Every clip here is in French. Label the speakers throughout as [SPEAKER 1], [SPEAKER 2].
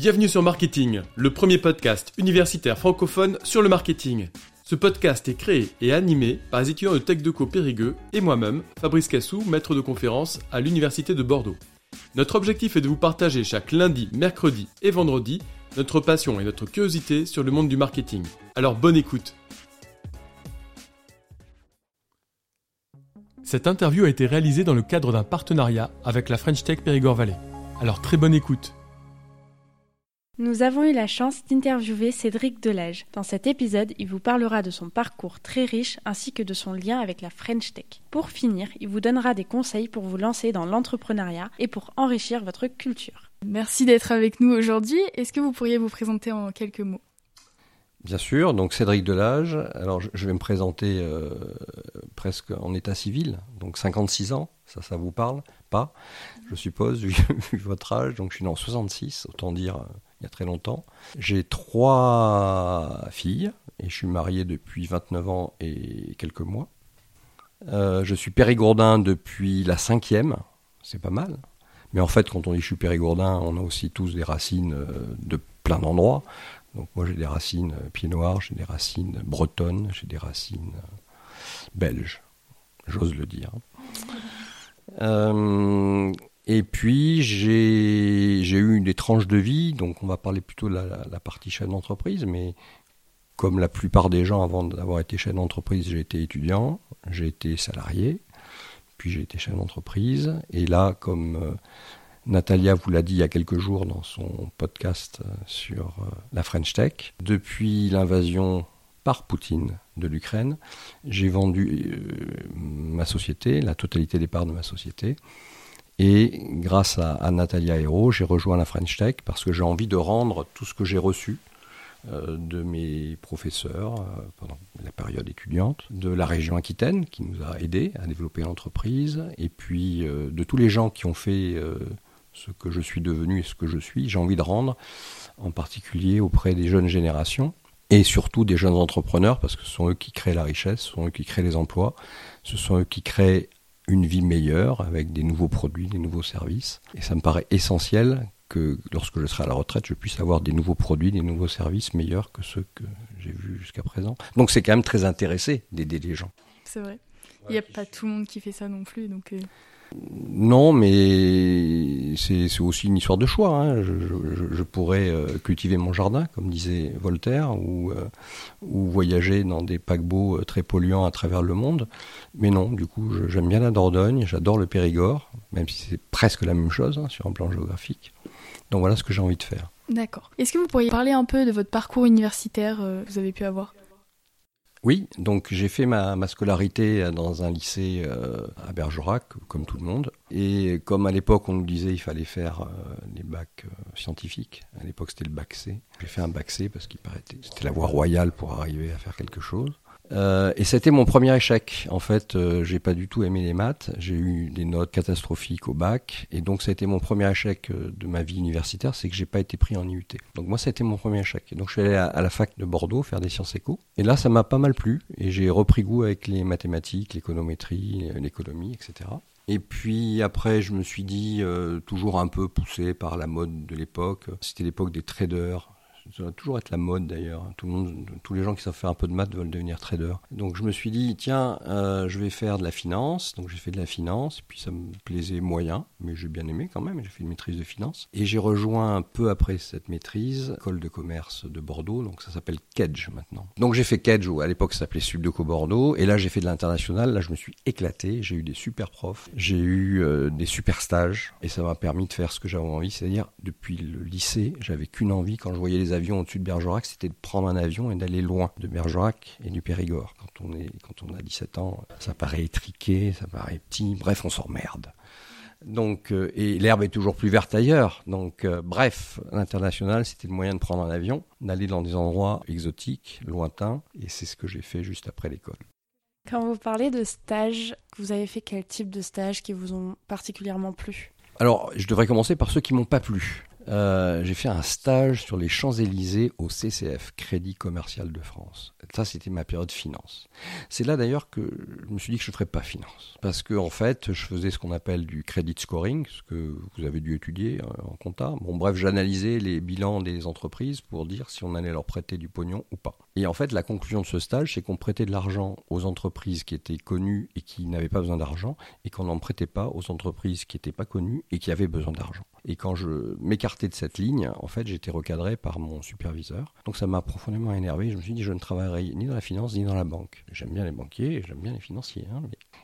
[SPEAKER 1] Bienvenue sur Marketing, le premier podcast universitaire francophone sur le marketing. Ce podcast est créé et animé par les étudiants de TechDeco Périgueux et moi-même, Fabrice Cassou, maître de conférence à l'Université de Bordeaux. Notre objectif est de vous partager chaque lundi, mercredi et vendredi notre passion et notre curiosité sur le monde du marketing. Alors bonne écoute Cette interview a été réalisée dans le cadre d'un partenariat avec la French Tech Périgord Valley. Alors très bonne écoute
[SPEAKER 2] nous avons eu la chance d'interviewer Cédric Delage. Dans cet épisode, il vous parlera de son parcours très riche ainsi que de son lien avec la French Tech. Pour finir, il vous donnera des conseils pour vous lancer dans l'entrepreneuriat et pour enrichir votre culture.
[SPEAKER 3] Merci d'être avec nous aujourd'hui. Est-ce que vous pourriez vous présenter en quelques mots?
[SPEAKER 4] Bien sûr, donc Cédric Delage. Alors je vais me présenter euh, presque en état civil, donc 56 ans, ça ça vous parle? Pas, je suppose, vu, votre âge, donc je suis né en 66, autant dire euh, il y a très longtemps. J'ai trois filles et je suis marié depuis 29 ans et quelques mois. Euh, je suis périgourdin depuis la cinquième, c'est pas mal. Mais en fait, quand on dit je suis périgourdin, on a aussi tous des racines euh, de plein d'endroits. Donc moi j'ai des racines euh, pieds noirs, j'ai des racines bretonnes, j'ai des racines belges, j'ose le dire. Et puis, j'ai eu des tranches de vie, donc on va parler plutôt de la, partie chef d'entreprise, mais comme la plupart des gens avant d'avoir été chef d'entreprise, j'ai été étudiant, j'ai été salarié, puis j'ai été chef d'entreprise, et là, comme euh, Natalia vous l'a dit il y a quelques jours dans son podcast euh, sur euh, la French Tech, depuis l'invasion par Poutine de l'Ukraine, j'ai vendu ma société, la totalité des parts de ma société, et grâce à, Natalia Hero, j'ai rejoint la French Tech parce que j'ai envie de rendre tout ce que j'ai reçu euh, de mes professeurs euh, pendant la période étudiante, de la région Aquitaine qui nous a aidés à développer l'entreprise, et puis euh, de tous les gens qui ont fait ce que je suis devenu et ce que je suis, j'ai envie de rendre, en particulier auprès des jeunes générations et surtout des jeunes entrepreneurs, parce que ce sont eux qui créent la richesse, ce sont eux qui créent les emplois, ce sont eux qui créent une vie meilleure avec des nouveaux produits, des nouveaux services. Et ça me paraît essentiel que lorsque je serai à la retraite, je puisse avoir des nouveaux produits, des nouveaux services meilleurs que ceux que j'ai vus jusqu'à présent. Donc c'est quand même très intéressé d'aider les gens.
[SPEAKER 3] C'est vrai. Il n'y a pas tout le monde qui fait ça non plus. Donc euh,
[SPEAKER 4] non, mais c'est aussi une histoire de choix. Hein. Je, pourrais euh, cultiver mon jardin, comme disait Voltaire, ou, euh, voyager dans des paquebots euh, très polluants à travers le monde. Mais non, du coup, j'aime bien la Dordogne, j'adore le Périgord, même si c'est presque la même chose hein, sur un plan géographique. Donc voilà ce que j'ai envie de faire.
[SPEAKER 3] D'accord. Est-ce que vous pourriez parler un peu de votre parcours universitaire que vous avez pu avoir?
[SPEAKER 4] Oui, donc j'ai fait ma, scolarité dans un lycée euh, à Bergerac, comme tout le monde. Et comme à l'époque on nous disait il fallait faire euh, les bacs euh, scientifiques, à l'époque c'était le bac C. J'ai fait un bac C parce qu'il paraît c'était la voie royale pour arriver à faire quelque chose. Euh, et c'était mon premier échec. En fait, euh, j'ai pas du tout aimé les maths. J'ai eu des notes catastrophiques au bac, et donc ça a été mon premier échec euh, de ma vie universitaire, c'est que j'ai pas été pris en IUT. Donc moi, été mon premier échec. Et donc je suis allé à, la fac de Bordeaux faire des sciences éco, et là, ça m'a pas mal plu, et j'ai repris goût avec les mathématiques, l'économétrie, l'économie, etc. Et puis après, je me suis dit, toujours un peu poussé par la mode de l'époque, c'était l'époque des traders, ça va toujours être la mode d'ailleurs. Tout le monde, tous les gens qui savent faire un peu de maths veulent devenir trader. Donc je me suis dit, tiens, euh, je vais faire de la finance. Donc j'ai fait de la finance, puis ça me plaisait moyen, mais j'ai bien aimé quand même. J'ai fait une maîtrise de finance. Et j'ai rejoint un peu après cette maîtrise, école de commerce de Bordeaux, donc ça s'appelle Kedge maintenant. Donc j'ai fait Kedge, où à l'époque ça s'appelait Subdeco Bordeaux, et là j'ai fait de l'international. Là je me suis éclaté, j'ai eu des super profs, j'ai eu euh, des super stages, et ça m'a permis de faire ce que j'avais envie, c'est-à-dire depuis le lycée, j'avais qu'une envie quand je voyais les avion au-dessus de Bergerac, c'était de prendre un avion et d'aller loin de Bergerac et du Périgord. Quand on, est, quand on a 17 ans, ça paraît étriqué, ça paraît petit, bref, on s'emmerde. Donc, euh, et l'herbe est toujours plus verte ailleurs. Donc, euh, bref, l'international, c'était le moyen de prendre un avion, d'aller dans des endroits exotiques, lointains, et c'est ce que j'ai fait juste après l'école.
[SPEAKER 2] Quand vous parlez de stage, vous avez fait quel type de stage qui vous ont particulièrement plu?
[SPEAKER 4] Alors, je devrais commencer par ceux qui m'ont pas plu. Euh, j'ai fait un stage sur les Champs-Élysées au CCF, Crédit Commercial de France. Ça, c'était ma période finance. C'est là d'ailleurs que je me suis dit que je ne ferais pas finance. Parce que, en fait, je faisais ce qu'on appelle du credit scoring, ce que vous avez dû étudier euh, en compta. Bon, bref, j'analysais les bilans des entreprises pour dire si on allait leur prêter du pognon ou pas. Et en fait, la conclusion de ce stage, c'est qu'on prêtait de l'argent aux entreprises qui étaient connues et qui n'avaient pas besoin d'argent, et qu'on n'en prêtait pas aux entreprises qui n'étaient pas connues et qui avaient besoin d'argent. Et quand je m'écartais de cette ligne, en fait, j'étais recadré par mon superviseur. Donc ça m'a profondément énervé. Je me suis dit, je ne travaillerai ni dans la finance ni dans la banque. J'aime bien les banquiers, j'aime bien les financiers. Hein,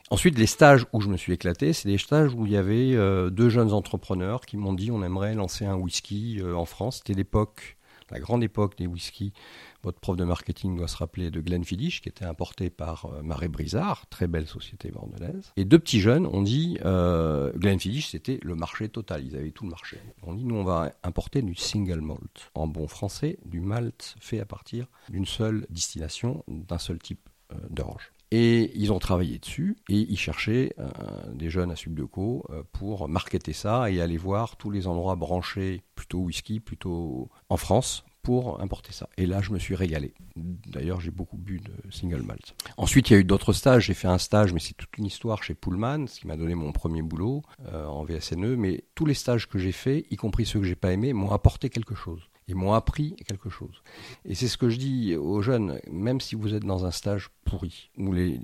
[SPEAKER 4] Ensuite, les stages où je me suis éclaté, c'est des stages où il y avait euh, deux jeunes entrepreneurs qui m'ont dit, on aimerait lancer un whisky euh, en France. C'était l'époque, la grande époque des whiskies votre prof de marketing doit se rappeler de Glenfiddich, qui était importé par euh, Marais Brizard, très belle société bordelaise. Et deux petits jeunes ont dit, euh, c'était le marché total, ils avaient tout le marché. On dit, nous, on va importer du single malt. En bon français, du malt fait à partir d'une seule distillation, d'un seul type euh, d'orge. Et ils ont travaillé dessus et ils cherchaient euh, des jeunes à Subdeco pour marketer ça et aller voir tous les endroits branchés, plutôt whisky, plutôt en France, pour importer ça. Et là, je me suis régalé. D'ailleurs, j'ai beaucoup bu de single malt. Ensuite, il y a eu d'autres stages. J'ai fait un stage, mais c'est toute une histoire chez Pullman, ce qui m'a donné mon premier boulot euh, en VSNE. Mais tous les stages que j'ai faits, y compris ceux que j'ai pas aimés, m'ont apporté quelque chose. Ils m'ont appris quelque chose. Et c'est ce que je dis aux jeunes, même si vous êtes dans un stage pourri, où les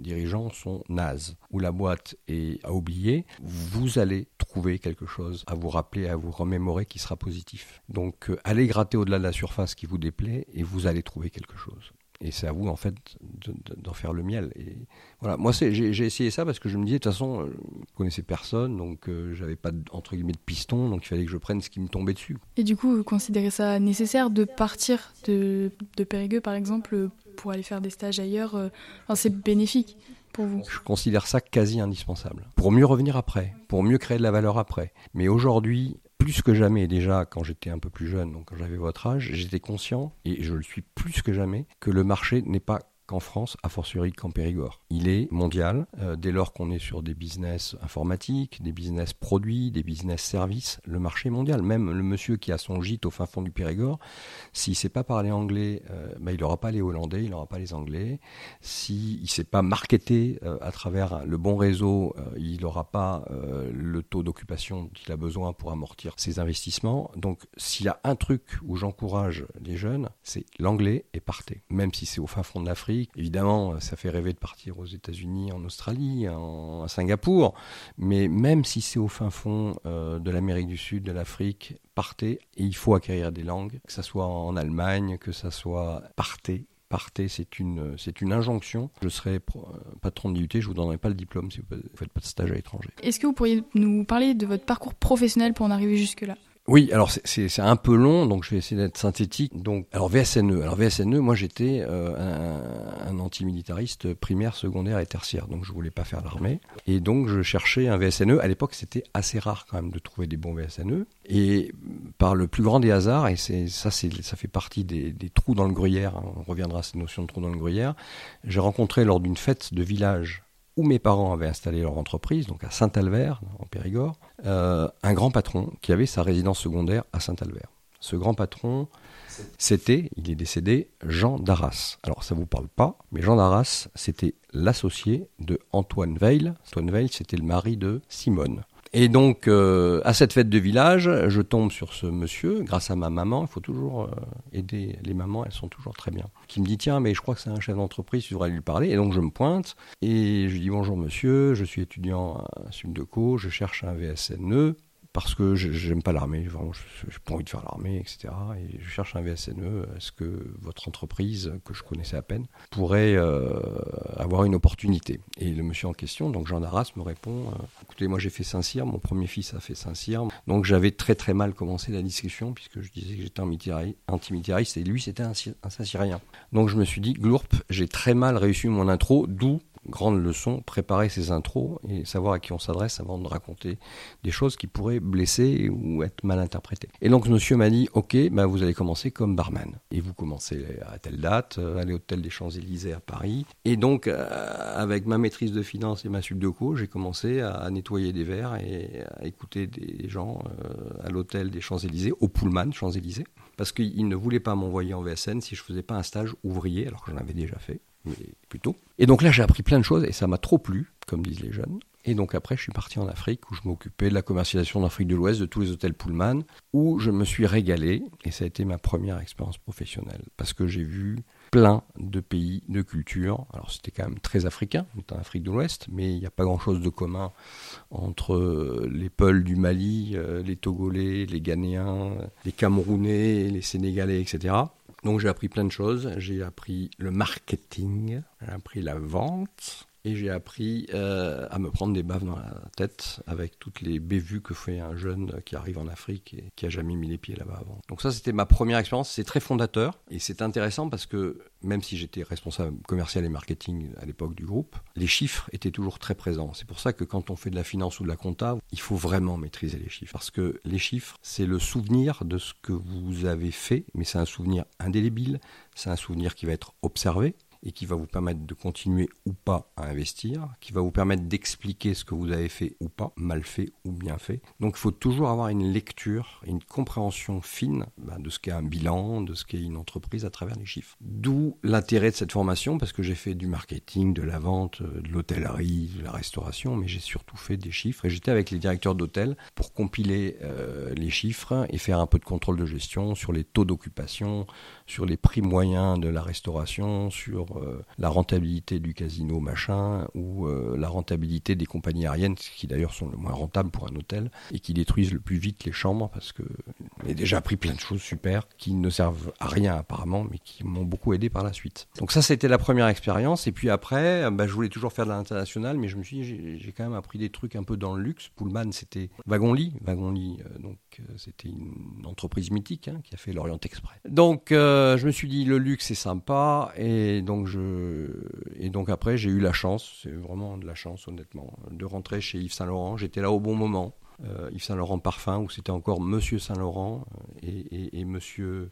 [SPEAKER 4] dirigeants sont nazes, où la boîte est à oublier, vous allez trouver quelque chose à vous rappeler, à vous remémorer qui sera positif. Donc euh, allez gratter au-delà de la surface qui vous déplaît et vous allez trouver quelque chose. Et c'est à vous, en fait, d'en faire le miel. Et voilà, moi, j'ai essayé ça parce que je me disais, de toute façon, euh, je ne connaissais personne, donc euh, j'avais pas, entre guillemets, de piston, donc il fallait que je prenne ce qui me tombait dessus.
[SPEAKER 3] Et du coup, vous considérez ça nécessaire de partir de, de Périgueux, par exemple, pour aller faire des stages ailleurs euh, enfin, C'est bénéfique pour vous?
[SPEAKER 4] Je considère ça quasi indispensable. Pour mieux revenir après, pour mieux créer de la valeur après. Mais aujourd'hui, plus que jamais, déjà quand j'étais un peu plus jeune, donc quand j'avais votre âge, j'étais conscient, et je le suis plus que jamais, que le marché n'est pas qu'en France, a fortiori qu'en Périgord. Il est mondial, euh, dès lors qu'on est sur des business informatiques, des business produits, des business services, le marché est mondial. Même le monsieur qui a son gîte au fin fond du Périgord, s'il ne sait pas parler anglais, euh, bah, il n'aura pas les Hollandais, il n'aura pas les Anglais. S'il ne sait pas marketer euh, à travers le bon réseau, il n'aura pas le taux d'occupation qu'il a besoin pour amortir ses investissements. Donc s'il y a un truc où j'encourage les jeunes, c'est l'anglais et partez. Même si c'est au fin fond de l'Afrique, Évidemment, ça fait rêver de partir aux États-Unis, en Australie, en, à Singapour. Mais même si c'est au fin fond euh, de l'Amérique du Sud, de l'Afrique, partez. Et il faut acquérir des langues, que ce soit en Allemagne, que ce soit partez partez, c'est une, injonction. Je serai euh, patron de l'IUT, je vous donnerai pas le diplôme si vous ne faites pas de stage à l'étranger.
[SPEAKER 3] Est-ce que vous pourriez nous parler de votre parcours professionnel pour en arriver jusque-là?
[SPEAKER 4] Oui, alors c'est un peu long, donc je vais essayer d'être synthétique. Donc, alors VSNE, alors VSNE, moi j'étais euh, un, un antimilitariste primaire, secondaire et tertiaire, donc je voulais pas faire l'armée, et donc je cherchais un VSNE. À l'époque, c'était assez rare quand même de trouver des bons VSNE, et par le plus grand des hasards, et ça, ça fait partie des, des, trous dans le gruyère. Hein, on reviendra à cette notion de trous dans le gruyère. J'ai rencontré lors d'une fête de village où mes parents avaient installé leur entreprise, donc à Saint-Albert, en Périgord, euh, un grand patron qui avait sa résidence secondaire à Saint-Albert. Ce grand patron, c'était, il est décédé, Jean Darras. Alors ça vous parle pas, mais Jean Darras, c'était l'associé de Antoine Veil. Antoine Veil, c'était le mari de Simone. Et donc, euh, à cette fête de village, je tombe sur ce monsieur, grâce à ma maman. Il faut toujours euh, aider les mamans, elles sont toujours très bien. Qui me dit tiens, mais je crois que c'est un chef d'entreprise, tu devrais lui parler. Et donc, je me pointe et je lui dis bonjour monsieur, je suis étudiant à Suddeco, je cherche un VSNE parce que j'aime pas l'armée, vraiment, je n'ai pas envie de faire l'armée, etc. Et je cherche un VSNE. Est-ce que votre entreprise, que je connaissais à peine, pourrait euh, avoir une opportunité? Et le monsieur en question, donc Jean Darras, me répond euh, Écoutez, moi j'ai fait Saint-Cyr, mon premier fils a fait Saint-Cyr. Donc j'avais très très mal commencé la discussion, puisque je disais que j'étais antimilitariste, et lui c'était un, un Saint-Cyrien. Donc je me suis dit Glourp, j'ai très mal réussi mon intro, d'où grande leçon, préparer ses intros et savoir à qui on s'adresse avant de raconter des choses qui pourraient blesser ou être mal interprétées. Et donc monsieur m'a dit, ok, bah, vous allez commencer comme barman. Et vous commencez à telle date, euh, aller au hôtel des Champs-Élysées à Paris. Et donc, euh, avec ma maîtrise de finance et ma subdeco, j'ai commencé à nettoyer des verres et à écouter des gens à l'hôtel des Champs-Élysées, au Pullman Champs-Élysées parce qu'il ne voulait pas m'envoyer en VSN si je faisais pas un stage ouvrier, alors que j'en avais déjà fait, Et donc là, j'ai appris plein de choses et ça m'a trop plu, comme disent les jeunes. Et donc après, je suis parti en Afrique où je m'occupais de la commercialisation d'Afrique de l'Ouest, de tous les hôtels Pullman, où je me suis régalé et ça a été ma première expérience professionnelle parce que j'ai vu plein de pays, de cultures. Alors c'était quand même très africain, on en Afrique de l'Ouest, mais il n'y a pas grand-chose de commun entre euh, les Peuls du Mali, euh, les Togolais, les Ghanéens, les Camerounais, les Sénégalais, etc. Donc j'ai appris plein de choses. J'ai appris le marketing, j'ai appris la vente, et j'ai appris euh, à me prendre des baves dans la tête avec toutes les bévues que fait un jeune qui arrive en Afrique et qui a jamais mis les pieds là-bas avant. Donc ça, c'était ma première expérience. C'est très fondateur et c'est intéressant parce que même si j'étais responsable commercial et marketing à l'époque du groupe, les chiffres étaient toujours très présents. C'est pour ça que quand on fait de la finance ou de la compta, il faut vraiment maîtriser les chiffres parce que les chiffres, c'est le souvenir de ce que vous avez fait, mais c'est un souvenir indélébile, c'est un souvenir qui va être observé et qui va vous permettre de continuer ou pas à investir, qui va vous permettre d'expliquer ce que vous avez fait ou pas, mal fait ou bien fait. Donc il faut toujours avoir une lecture, une compréhension fine bah, de ce qu'est un bilan, de ce qu'est une entreprise à travers les chiffres. D'où l'intérêt de cette formation, parce que j'ai fait du marketing, de la vente, euh, de l'hôtellerie, de la restauration, mais j'ai surtout fait des chiffres et j'étais avec les directeurs d'hôtel pour compiler euh, les chiffres et faire un peu de contrôle de gestion sur les taux d'occupation, sur les prix moyens de la restauration, sur euh, la rentabilité du casino machin ou euh, la rentabilité des compagnies aériennes qui d'ailleurs sont le moins rentables pour un hôtel et qui détruisent le plus vite les chambres parce que j'ai déjà appris plein de choses super qui ne servent à rien apparemment mais qui m'ont beaucoup aidé par la suite. Donc ça c'était la première expérience et puis après bah, je voulais toujours faire de l'international mais je me suis dit j'ai quand même appris des trucs un peu dans le luxe. Pullman c'était wagon-lit, wagon-lit euh, c'était une entreprise mythique hein, qui a fait l'Orient Express. Donc je me suis dit le luxe c'est sympa et donc après j'ai eu la chance, c'est vraiment de la chance honnêtement, de rentrer chez Yves Saint Laurent. J'étais là au bon moment. Euh, Yves Saint Laurent Parfum où c'était encore Monsieur Saint Laurent et, et, Monsieur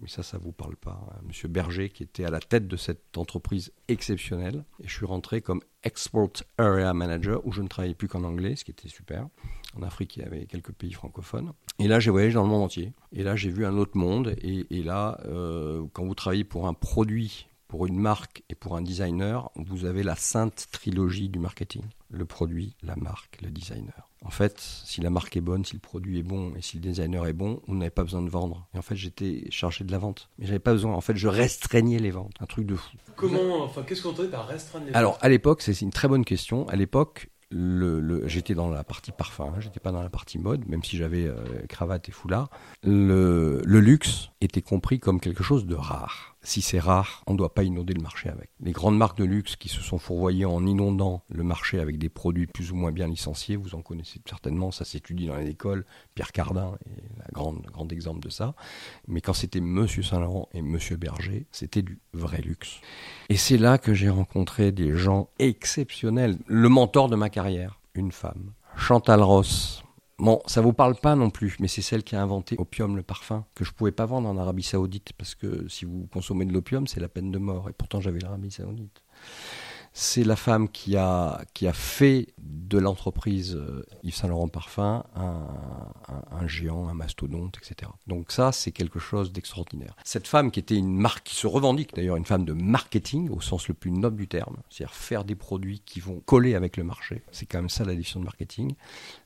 [SPEAKER 4] mais ça, ça vous parle pas. Hein, Monsieur Berger, qui était à la tête de cette entreprise exceptionnelle. Et je suis rentré comme Export Area Manager, où je ne travaillais plus qu'en anglais, ce qui était super. En Afrique, il y avait quelques pays francophones. Et là, j'ai voyagé dans le monde entier. Et là, j'ai vu un autre monde. Et, et là, euh, quand vous travaillez pour un produit pour une marque et pour un designer, vous avez la sainte trilogie du marketing. Le produit, la marque, le designer. En fait, si la marque est bonne, si le produit est bon et si le designer est bon, vous n'avez pas besoin de vendre. Et en fait, j'étais chargé de la vente. Mais j'avais pas besoin. En fait, je restreignais les ventes. Un truc de fou.
[SPEAKER 1] Comment, enfin, qu'est-ce qu'on entendait par restreindre les ventes
[SPEAKER 4] Alors, à l'époque, c'est une très bonne question. À l'époque, le, j'étais dans la partie parfum, j'étais pas dans la partie mode, même si j'avais euh, cravate et foulard. Le, le luxe était compris comme quelque chose de rare si c'est rare, on ne doit pas inonder le marché avec. Les grandes marques de luxe qui se sont fourvoyées en inondant le marché avec des produits plus ou moins bien licenciés, vous en connaissez certainement, ça s'étudie dans les écoles, Pierre Cardin est un grand, grand exemple de ça. Mais quand c'était Monsieur Saint-Laurent et Monsieur Berger, c'était du vrai luxe. Et c'est là que j'ai rencontré des gens exceptionnels. Le mentor de ma carrière, une femme, Chantal Ross, Bon, ça vous parle pas non plus, mais c'est celle qui a inventé Opium, le parfum, que je pouvais pas vendre en Arabie Saoudite, parce que si vous consommez de l'opium, c'est la peine de mort, et pourtant j'avais l'Arabie Saoudite. C'est la femme qui a, qui a fait de l'entreprise euh, Yves Saint Laurent Parfum un, géant, un mastodonte, etc. Donc ça, c'est quelque chose d'extraordinaire. Cette femme qui était une marque, qui se revendique d'ailleurs une femme de marketing au sens le plus noble du terme, c'est-à-dire faire des produits qui vont coller avec le marché. C'est quand même ça la définition de marketing.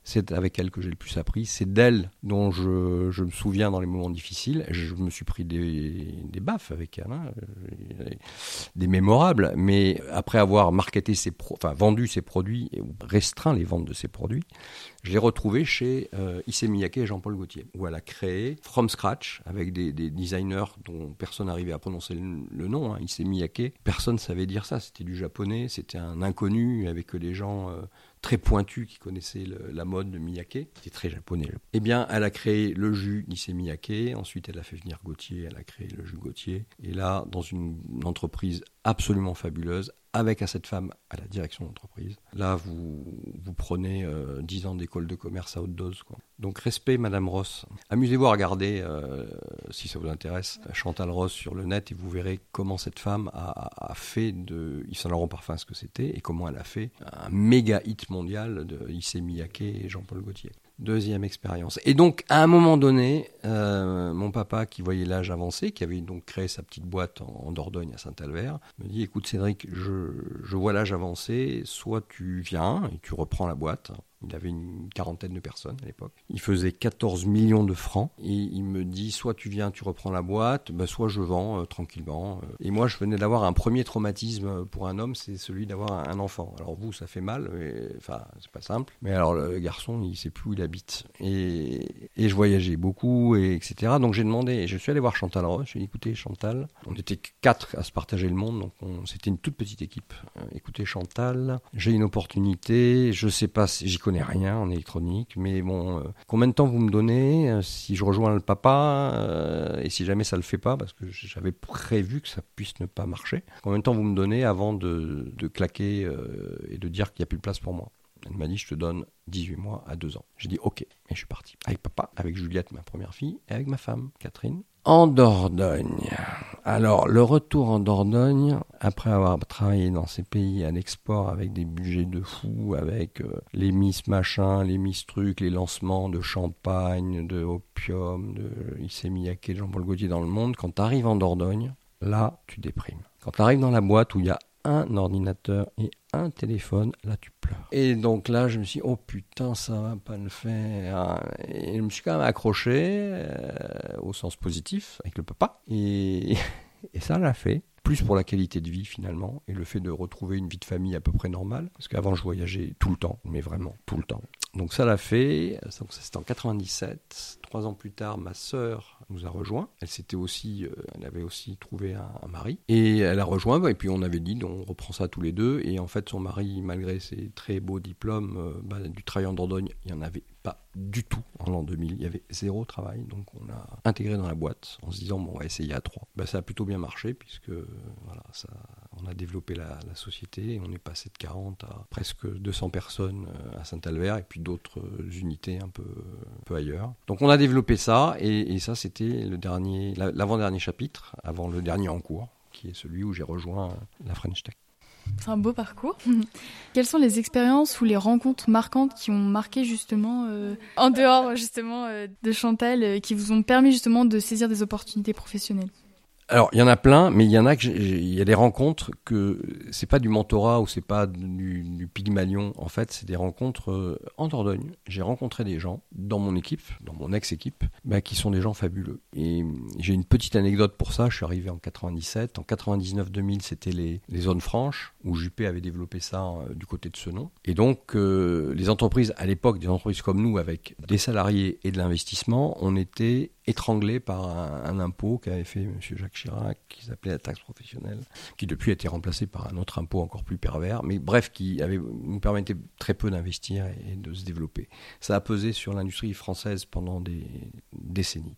[SPEAKER 4] C'est avec elle que j'ai le plus appris. C'est d'elle dont je, me souviens dans les moments difficiles. Je me suis pris des, baffes avec elle, hein, des mémorables. Mais après avoir marketé ses enfin, vendu ses produits restreint les ventes de ses produits, je l'ai retrouvé chez euh, Issey Miyake et Jean-Paul Gaultier, où elle a créé from scratch avec des, designers dont personne n'arrivait à prononcer le, nom. Hein, Issey Miyake, personne ne savait dire ça. C'était du japonais, c'était un inconnu avec les gens euh, très pointu qui connaissait la mode de Miyake, c'était très japonais. Eh bien, elle a créé le jus Nisei Miyake, ensuite elle a fait venir Gauthier, elle a créé le jus Gauthier, et là, dans une, entreprise absolument fabuleuse, avec à cette femme à la direction d'entreprise. Là, vous, vous prenez euh, 10 ans d'école de commerce à haute dose. Donc respect, Madame Ross. Amusez-vous à regarder, euh, si ça vous intéresse, Chantal Ross sur le net et vous verrez comment cette femme a, a fait de Yves Saint Laurent Parfum ce que c'était et comment elle a fait un méga hit mondial de Issey Miyake et Jean-Paul Gaultier. Deuxième expérience. Et donc, à un moment donné, euh, mon papa, qui voyait l'âge avancé, qui avait donc créé sa petite boîte en, Dordogne à Saint-Albert, me dit Écoute, Cédric, je, je vois l'âge avancé, soit tu viens et tu reprends la boîte, il avait une quarantaine de personnes à l'époque. Il faisait 14 millions de francs. Et il me dit soit tu viens, tu reprends la boîte, bah, soit je vends euh, tranquillement. Et moi, je venais d'avoir un premier traumatisme pour un homme, c'est celui d'avoir un enfant. Alors vous, ça fait mal, mais, enfin, c'est pas simple. Mais alors le garçon, il sait plus où il habite. Et, et je voyageais beaucoup, et etc. Donc j'ai demandé, et je suis allé voir Chantal Ross. Je lui ai dit écoutez, Chantal, on était quatre à se partager le monde, donc c'était une toute petite équipe. Euh, écoutez, Chantal, j'ai une opportunité, je sais pas si j'y connais rien en électronique, mais bon, euh, combien de temps vous me donnez euh, si je rejoins le papa euh, et si jamais ça le fait pas, parce que j'avais prévu que ça puisse ne pas marcher, combien de temps vous me donnez avant de, de claquer et de dire qu'il n'y a plus de place pour moi? Elle m'a dit, je te donne 18 mois à 2 ans. J'ai dit, ok, et je suis parti. Avec papa, avec Juliette, ma première fille, et avec ma femme, Catherine. En Dordogne. Alors, le retour en Dordogne, après avoir travaillé dans ces pays à l'export avec des budgets de fou, avec euh, les Miss machin, les Miss trucs, les lancements de champagne, de opium, de Issey Miyake, de Jean-Paul Gaultier dans le monde, quand tu arrives en Dordogne, là, tu déprimes. Quand tu arrives dans la boîte où il y a un ordinateur et un téléphone, là tu pleures. Et donc là, je me suis dit, oh putain, ça va pas le faire. Et je me suis quand même accroché, euh, au sens positif, avec le papa. Et ça l'a fait. Plus pour la qualité de vie finalement, et le fait de retrouver une vie de famille à peu près normale. Parce qu'avant, je voyageais tout le temps, mais vraiment tout le temps. Donc ça l'a fait, donc c'était en 97. Trois ans plus tard, ma sœur nous a rejoint. Elle s'était aussi, euh, elle avait aussi trouvé un, mari et elle a rejoint. Et puis on avait dit, on reprend ça tous les deux. Et en fait, son mari, malgré ses très beaux diplômes euh, bah, du travail en Dordogne, il y en avait pas du tout en l'an 2000. Il y avait zéro travail, donc on a intégré dans la boîte en se disant bon, on va essayer à trois. Bah, ça a plutôt bien marché puisque voilà, ça, on a développé la, société et on est passé de 40 à presque 200 personnes à Saint-Albert et puis d'autres unités un peu, ailleurs. Donc on a développé ça et, ça c'était l'avant-dernier chapitre avant le dernier en cours qui est celui où j'ai rejoint la French Tech.
[SPEAKER 3] C'est un beau parcours. Quelles sont les expériences ou les rencontres marquantes qui ont marqué justement, euh, en dehors justement euh, de Chantal, euh, qui vous ont permis justement de saisir des opportunités professionnelles?
[SPEAKER 4] Alors, il y en a plein, mais il y en a que il y a des rencontres que c'est pas du mentorat ou c'est pas du, du Pygmalion. En fait, c'est des rencontres euh, en Dordogne. J'ai rencontré des gens dans mon équipe, dans mon ex-équipe, bah, qui sont des gens fabuleux. Et j'ai une petite anecdote pour ça. Je suis arrivé en 97. En 99-2000, c'était les, les zones franches où Juppé avait développé ça euh, du côté de ce nom. Et donc, euh, les entreprises à l'époque, des entreprises comme nous, avec des salariés et de l'investissement, on était étranglé par un, un impôt qu'avait fait M. Jacques Chirac, qui s'appelait la taxe professionnelle, qui depuis a été remplacé par un autre impôt encore plus pervers, mais bref, qui nous permettait très peu d'investir et de se développer. Ça a pesé sur l'industrie française pendant des décennies.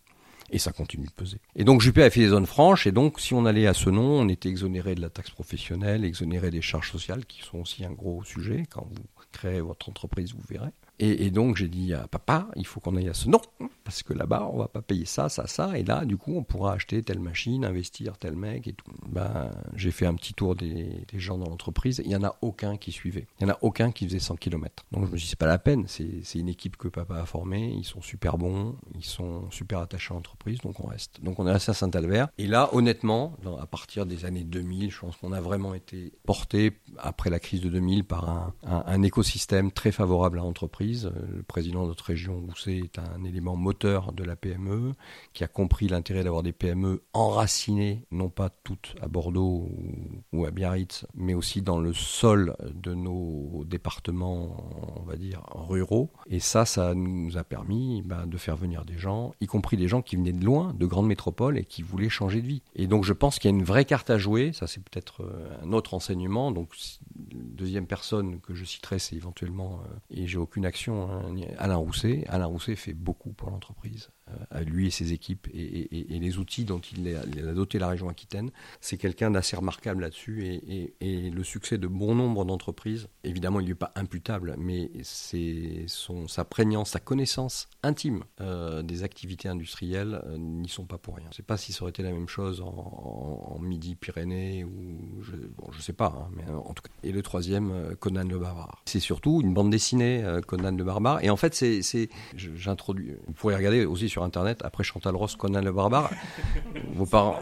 [SPEAKER 4] Et ça continue de peser. Et donc Juppé a fait des zones franches, et donc si on allait à ce nom, on était exonéré de la taxe professionnelle, exonéré des charges sociales, qui sont aussi un gros sujet. Quand vous créez votre entreprise, vous verrez. Et, donc j'ai dit à papa, il faut qu'on aille à ce nom, parce que là-bas, on va pas payer ça, ça, ça, et là, du coup, on pourra acheter telle machine, investir tel mec et tout. Ben, j'ai fait un petit tour des, gens dans l'entreprise, il y en a aucun qui suivait, il y en a aucun qui faisait 100 km. Donc je me suis dit, c'est pas la peine, c'est une équipe que papa a formée, ils sont super bons, ils sont super attachés à l'entreprise, donc on reste. Donc on est resté à Saint-Albert, et là, honnêtement, à partir des années 2000, je pense qu'on a vraiment été porté, après la crise de 2000, par un écosystème très favorable à l'entreprise le président de notre région, Gousset, est un élément moteur de la PME, qui a compris l'intérêt d'avoir des PME enracinées, non pas toutes à Bordeaux ou, à Biarritz, mais aussi dans le sol de nos départements, on va dire, ruraux. Et ça, ça nous a permis ben, de faire venir des gens, y compris des gens qui venaient de loin, de grandes métropoles, et qui voulaient changer de vie. Et donc je pense qu'il y a une vraie carte à jouer, ça c'est peut-être un autre enseignement. Donc deuxième personne que je citerai, c'est éventuellement, euh, et j'ai aucune hein, Alain Rousset. Alain Rousset fait beaucoup pour l'entreprise. Euh, à lui et ses équipes et, les outils dont il a, doté la région Aquitaine. C'est quelqu'un d'assez remarquable là-dessus et, le succès de bon nombre d'entreprises, évidemment, il n'est pas imputable, mais c'est sa prégnance, sa connaissance intime des activités industrielles n'y sont pas pour rien. Je ne sais pas si ça aurait été la même chose en, Midi-Pyrénées ou je, ne sais pas, hein, mais en tout cas. Et le troisième, Conan le Barbare. C'est surtout une bande dessinée, Conan le Barbare. Et en fait, c'est, j'introduis. Vous pourrez regarder aussi sur internet après Chantal Ross, Conan le Barbare. Vos parents.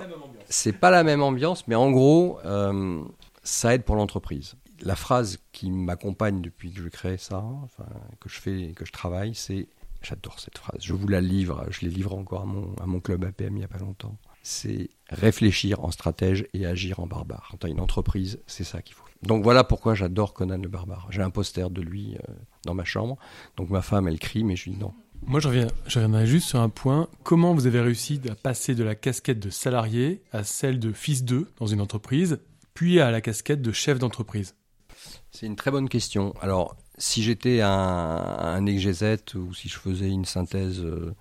[SPEAKER 4] C'est pas la même ambiance, mais en gros, euh, ça aide pour l'entreprise. La phrase qui m'accompagne depuis que je crée ça, enfin, que je fais, que je travaille, c'est J'adore cette phrase. Je vous la livre. Je l'ai livrée encore à mon, à mon club APM il n'y a pas longtemps. C'est réfléchir en stratège et agir en barbare. Quand tu as une entreprise, c'est ça qu'il faut. Donc voilà pourquoi j'adore Conan le barbare. J'ai un poster de lui euh, dans ma chambre. Donc ma femme, elle crie, mais je lui dis non.
[SPEAKER 1] Moi, je, reviens, reviendrai juste sur un point. Comment vous avez réussi à passer de la casquette de salarié à celle de fils d'eux dans une entreprise, puis à la casquette de chef d'entreprise?
[SPEAKER 4] C'est une très bonne question. Alors, si j'étais un, un ou si je faisais une synthèse euh,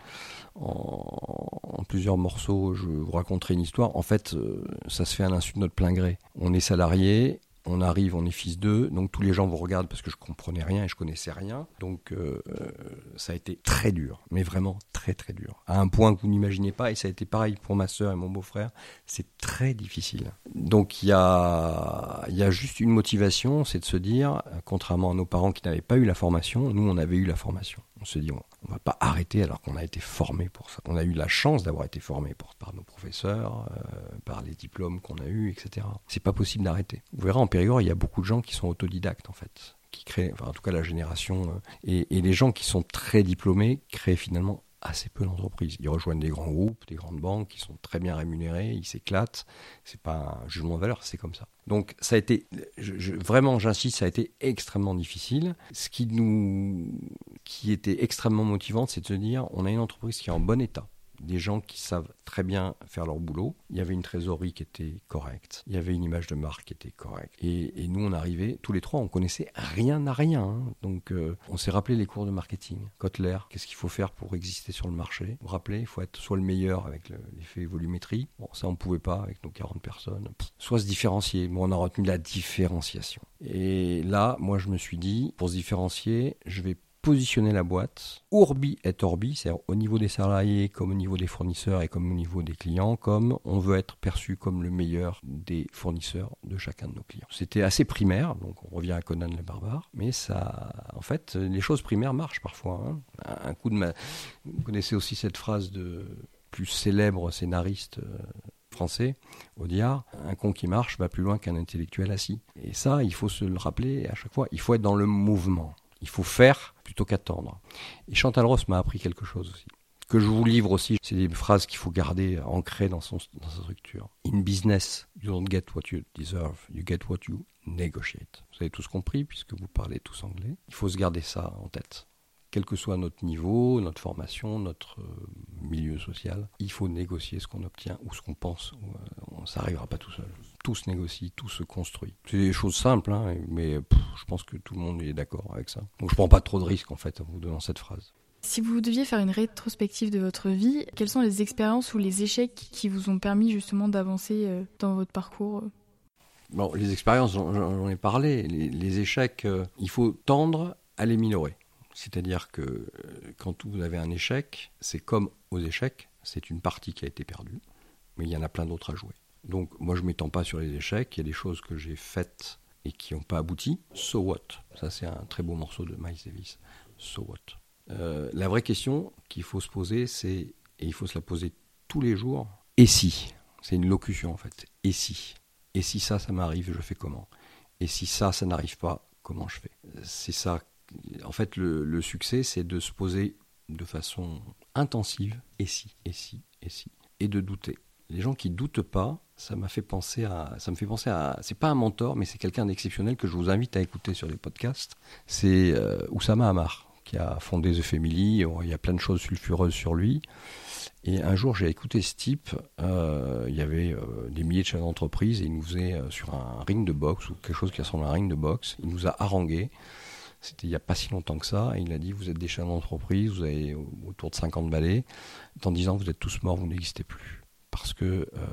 [SPEAKER 4] en, plusieurs morceaux, je vous raconterais une histoire. En fait, euh, ça se fait à l'insu de notre plein gré. On est salarié, on arrive, on est fils d'eux, donc tous les gens vous regardent parce que je comprenais rien et je connaissais rien. Donc euh, euh, ça a été très dur, mais vraiment très très dur. À un point que vous n'imaginez pas, et ça a été pareil pour ma soeur et mon beau-frère, c'est très difficile. Donc il y a, y a juste une motivation, c'est de se dire, contrairement à nos parents qui n'avaient pas eu la formation, nous on avait eu la formation. On se dit, on, ne va pas arrêter alors qu'on a été formé pour ça. On a eu la chance d'avoir été formé par nos professeurs, euh, par les diplômes qu'on a eus, etc. C'est pas possible d'arrêter. Vous verrez en Périgord, il y a beaucoup de gens qui sont autodidactes en fait, qui créent, en tout cas la génération, euh, et les gens qui sont très diplômés créent finalement assez peu d'entreprises. Ils rejoignent des grands groupes, des grandes banques, qui sont très bien rémunérés, ils s'éclatent. C'est pas un jugement de valeur, c'est comme ça. Donc ça a été, vraiment, j'insiste, ça a été extrêmement difficile. Ce qui nous, qui était extrêmement motivant, c'est de se dire, on a une entreprise qui est en bon état des gens qui savent très bien faire leur boulot. Il y avait une trésorerie qui était correcte. Il y avait une image de marque qui était correcte. Et, nous, on arrivait, tous les trois, on connaissait rien à rien. Hein. Donc, euh, on s'est rappelé les cours de marketing. Kotler, qu'est-ce qu'il faut faire pour exister sur le marché? Vous rappelez, il faut être soit le meilleur avec l'effet volumétrie. Bon, ça, on ne pouvait pas avec nos 40 personnes. soit se différencier. Bon, on a retenu la différenciation. Et là, moi, je me suis dit, pour se différencier, je vais positionner la boîte Orbi et Orbi, c'est-à-dire au niveau des salariés comme au niveau des fournisseurs et comme au niveau des clients, comme on veut être perçu comme le meilleur des fournisseurs de chacun de nos clients. C'était assez primaire, donc on revient à Conan le barbare, mais ça, en fait, les choses primaires marchent parfois. Hein. Un coup de ma... Vous connaissez aussi cette phrase de plus célèbre scénariste euh, français, Audiard, un con qui marche va plus loin qu'un intellectuel assis. Et ça, il faut se le rappeler à chaque fois, il faut être dans le mouvement. Il faut faire plutôt qu'attendre. Et Chantal Ross m'a appris quelque chose aussi. Que je vous livre aussi, c'est des phrases qu'il faut garder ancrées dans, son, dans sa structure. In business, you don't get what you deserve, you get what you negotiate. Vous avez tous compris puisque vous parlez tous anglais. Il faut se garder ça en tête quel que soit notre niveau, notre formation, notre euh, milieu social, il faut négocier ce qu'on obtient ou ce qu'on pense. Euh, ça n'arrivera pas tout seul. Tout se négocie, tout se construit. C'est des choses simples, hein, mais je pense que tout le monde est d'accord avec ça. Donc je prends pas trop de risques en fait en vous donnant cette phrase.
[SPEAKER 3] Si vous deviez faire une rétrospective de votre vie, quelles sont les expériences ou les échecs qui vous ont permis justement d'avancer euh, dans votre parcours
[SPEAKER 4] Bon, les expériences, j'en ai parlé. Les, échecs, il faut tendre à les minorer. C'est-à-dire que euh, quand vous avez un échec, c'est comme aux échecs, c'est une partie qui a été perdue, mais il y en a plein d'autres à jouer. Donc moi je ne m'étends pas sur les échecs, il y a des choses que j'ai faites et qui n'ont pas abouti. So what? Ça c'est un très beau morceau de Miles Davis. So what? Euh, La vraie question qu'il faut se poser, c'est, et il faut se la poser tous les jours, et si? C'est une locution en fait. Et si? Et si ça, ça m'arrive, je fais comment? Et si ça, ça n'arrive pas, comment je fais? C'est ça en fait, le, succès, c'est de se poser de façon intensive, et si, et si, et si, et de douter. Les gens qui doutent pas, ça m'a fait penser à, ça me fait penser à, c'est pas un mentor, mais c'est quelqu'un d'exceptionnel que je vous invite à écouter sur les podcasts. C'est euh, Oussama Amar qui a fondé The Family. Il y a plein de choses sulfureuses sur lui. Et un jour, j'ai écouté ce type. Euh, il y avait euh, des milliers de chefs d'entreprise et il nous faisait sur un ring de boxe ou quelque chose qui ressemble à un ring de boxe. Il nous a harangué C'était il n'y a pas si longtemps que ça. Et il a dit Vous êtes des chefs d'entreprise, vous avez autour de 50 balais. Dans 10 ans, vous êtes tous morts, vous n'existez plus. Parce que euh,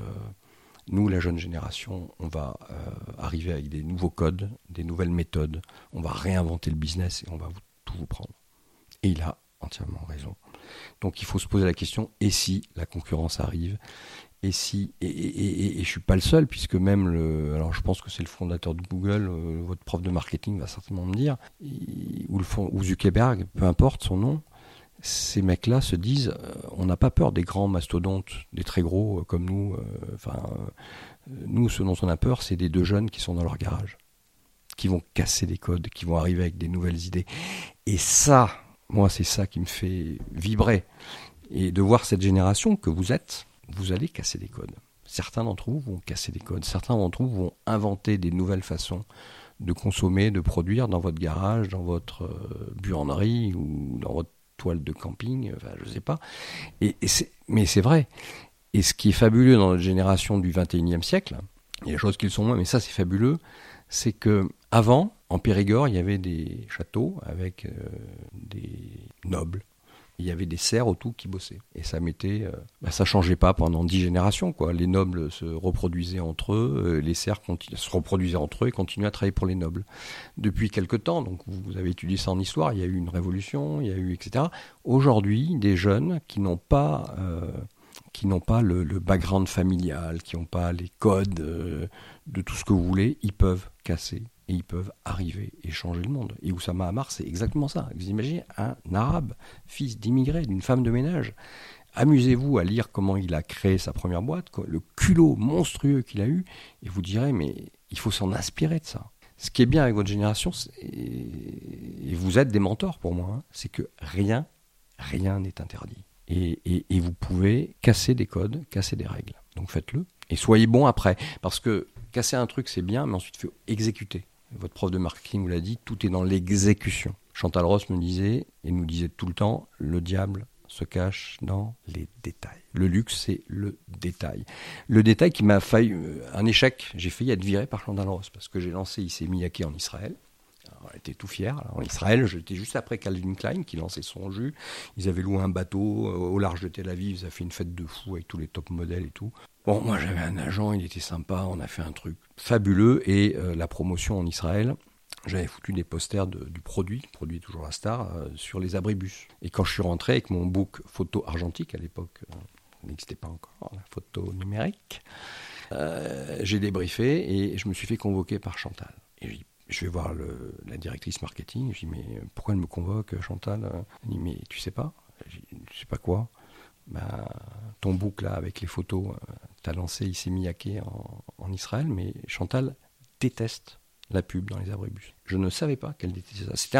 [SPEAKER 4] nous, la jeune génération, on va euh, arriver avec des nouveaux codes, des nouvelles méthodes. On va réinventer le business et on va tout vous prendre. Et il a entièrement raison. Donc il faut se poser la question et si la concurrence arrive et si et, je suis pas le seul puisque même le alors je pense que c'est le fondateur de Google euh, votre prof de marketing va certainement me dire ou le ou Zuckerberg peu importe son nom ces mecs-là se disent euh, on n'a pas peur des grands mastodontes des très gros euh, comme nous enfin nous ce dont on a peur c'est des deux jeunes qui sont dans leur garage qui vont casser des codes qui vont arriver avec des nouvelles idées. Et ça moi c'est ça qui me fait vibrer. Et de voir cette génération que vous êtes vous allez casser des codes. Certains d'entre vous vont casser des codes. Certains d'entre vous vont inventer des nouvelles façons de consommer, de produire dans votre garage, dans votre euh, buanderie ou dans votre toile de camping, enfin, je ne sais pas. Mais c'est vrai. Et ce qui est fabuleux dans notre génération du 21e siècle, il y a des choses qui le sont moins, mais ça c'est fabuleux, c'est que avant, en Périgord, il y avait des châteaux avec euh, des nobles, il y avait des serfs autour qui bossaient. Et ça mettait, euh, bah, changeait pas pendant dix générations. Quoi. Les nobles se reproduisaient entre eux, euh, les serfs se reproduisaient entre eux et continuaient à travailler pour les nobles. Depuis quelque temps, donc vous avez étudié ça en histoire, il y a eu une révolution, il y a eu etc. Aujourd'hui, des jeunes qui n'ont pas euh, qui n'ont pas le, background familial, qui n'ont pas les codes de tout ce que vous voulez, ils peuvent casser et ils peuvent arriver et changer le monde. Et Oussama Hamar, c'est exactement ça. Vous imaginez un arabe, fils d'immigré, d'une femme de ménage. Amusez-vous à lire comment il a créé sa première boîte, le culot monstrueux qu'il a eu, et vous direz, mais il faut s'en inspirer de ça. Ce qui est bien avec votre génération, et vous êtes des mentors pour moi, hein, c'est que rien, rien n'est interdit. Et, vous pouvez casser des codes, casser des règles. Donc faites-le. Et soyez bon après. Parce que casser un truc, c'est bien, mais ensuite, il faut exécuter. Votre prof de marketing vous l'a dit, tout est dans l'exécution. Chantal Ross me disait, et nous disait tout le temps, le diable se cache dans les détails. Le luxe, c'est le détail. Le détail qui m'a failli euh, un échec. J'ai failli être viré par Chantal Ross parce que j'ai lancé Issey Miyake en Israël. on était tout fiers. en Israël, j'étais juste après Calvin Klein qui lançait son jus. Ils avaient loué un bateau euh, au large de Tel Aviv. Ils avaient fait une fête de fou avec tous les top modèles et tout. Bon, moi j'avais un agent, il était sympa, on a fait un truc fabuleux et euh, la promotion en Israël, j'avais foutu des posters du produit, produit toujours la star, euh, sur les abribus. Et quand je suis rentré avec mon book photo argentique, à l'époque, euh, n'existait pas encore la photo numérique, j'ai débriefé et je me suis fait convoquer par Chantal. Et je vais voir le, la directrice marketing, je dis mais pourquoi elle me convoque Chantal? Elle dit mais tu sais pas? Je sais pas quoi? Bah, ton book là avec les photos, euh, tu as lancé en, en, Israël, mais Chantal déteste la pub dans les abribus. Je ne savais pas qu'elle détestait ça. C'était,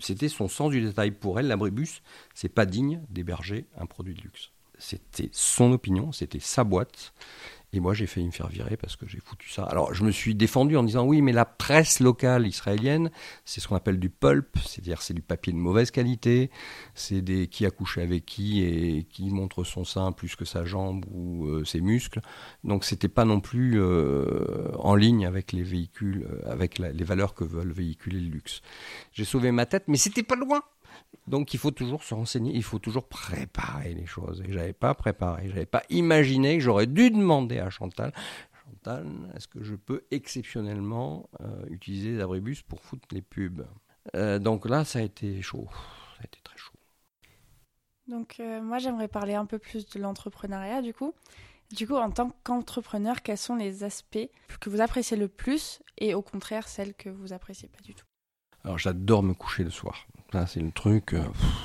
[SPEAKER 4] c'était son sens du détail. Pour elle, l'abribus, c'est pas digne d'héberger un produit de luxe. C'était son opinion, c'était sa boîte. Et moi, j'ai failli me faire virer parce que j'ai foutu ça. Alors, je me suis défendu en disant oui, mais la presse locale israélienne, c'est ce qu'on appelle du pulp, c'est-à-dire c'est du papier de mauvaise qualité, c'est des qui a couché avec qui et qui montre son sein plus que sa jambe ou euh, ses muscles. Donc, c'était pas non plus euh, en ligne avec les véhicules, euh, avec les valeurs que veulent véhiculer le luxe. J'ai sauvé ma tête, mais c'était pas loin. Donc il faut toujours se renseigner, il faut toujours préparer les choses. Et j'avais pas préparé, j'avais pas imaginé que j'aurais dû demander à Chantal. Chantal, est-ce que je peux exceptionnellement euh, utiliser les abribus pour foutre les pubs? Euh, Donc là, ça a été chaud. Ça a été très chaud.
[SPEAKER 2] Donc euh, moi, j'aimerais parler un peu plus de l'entrepreneuriat du coup. Du coup, en tant qu'entrepreneur, quels sont les aspects que vous appréciez le plus et au contraire celles que vous appréciez pas du tout?
[SPEAKER 4] Alors j'adore me coucher le soir c'est le truc, euh,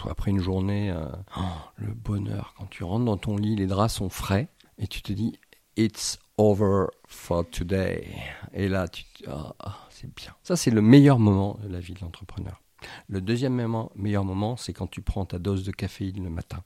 [SPEAKER 4] après une journée, euh, oh, le bonheur. Quand tu rentres dans ton lit, les draps sont frais et tu te dis, it's over for today. Et là, tu ah, ah, c'est bien. Ça, c'est le meilleur moment de la vie de l'entrepreneur. Le deuxième meilleur moment, c'est quand tu prends ta dose de caféine le matin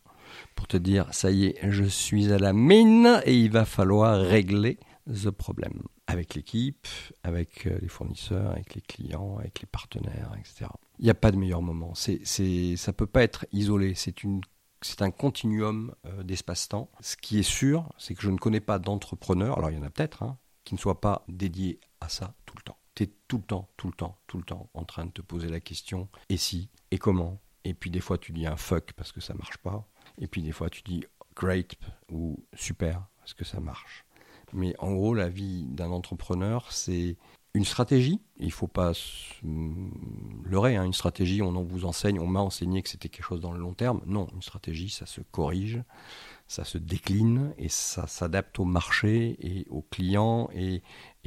[SPEAKER 4] pour te dire, ça y est, je suis à la mine et il va falloir régler the problème avec l'équipe, avec euh, les fournisseurs, avec les clients, avec les partenaires, etc. Il n'y a pas de meilleur moment. Ça ne peut pas être isolé. C'est, un continuum euh, d'espace-temps. Ce qui est sûr, c'est que je ne connais pas d'entrepreneur, alors il y en a peut-être, hein, qui ne soit pas dédié à ça tout le temps. Tu es tout le temps, tout le temps, tout le temps en train de te poser la question et si, et comment? Et puis des fois tu dis un fuck parce que ça marche pas. Et puis des fois tu dis great ou super parce que ça marche. Mais en gros, la vie d'un entrepreneur, c'est une stratégie. Il ne faut pas se leurrer. Hein. Une stratégie, on vous enseigne, on m'a enseigné que c'était quelque chose dans le long terme. Non, une stratégie, ça se corrige, ça se décline et ça s'adapte au marché et aux clients et,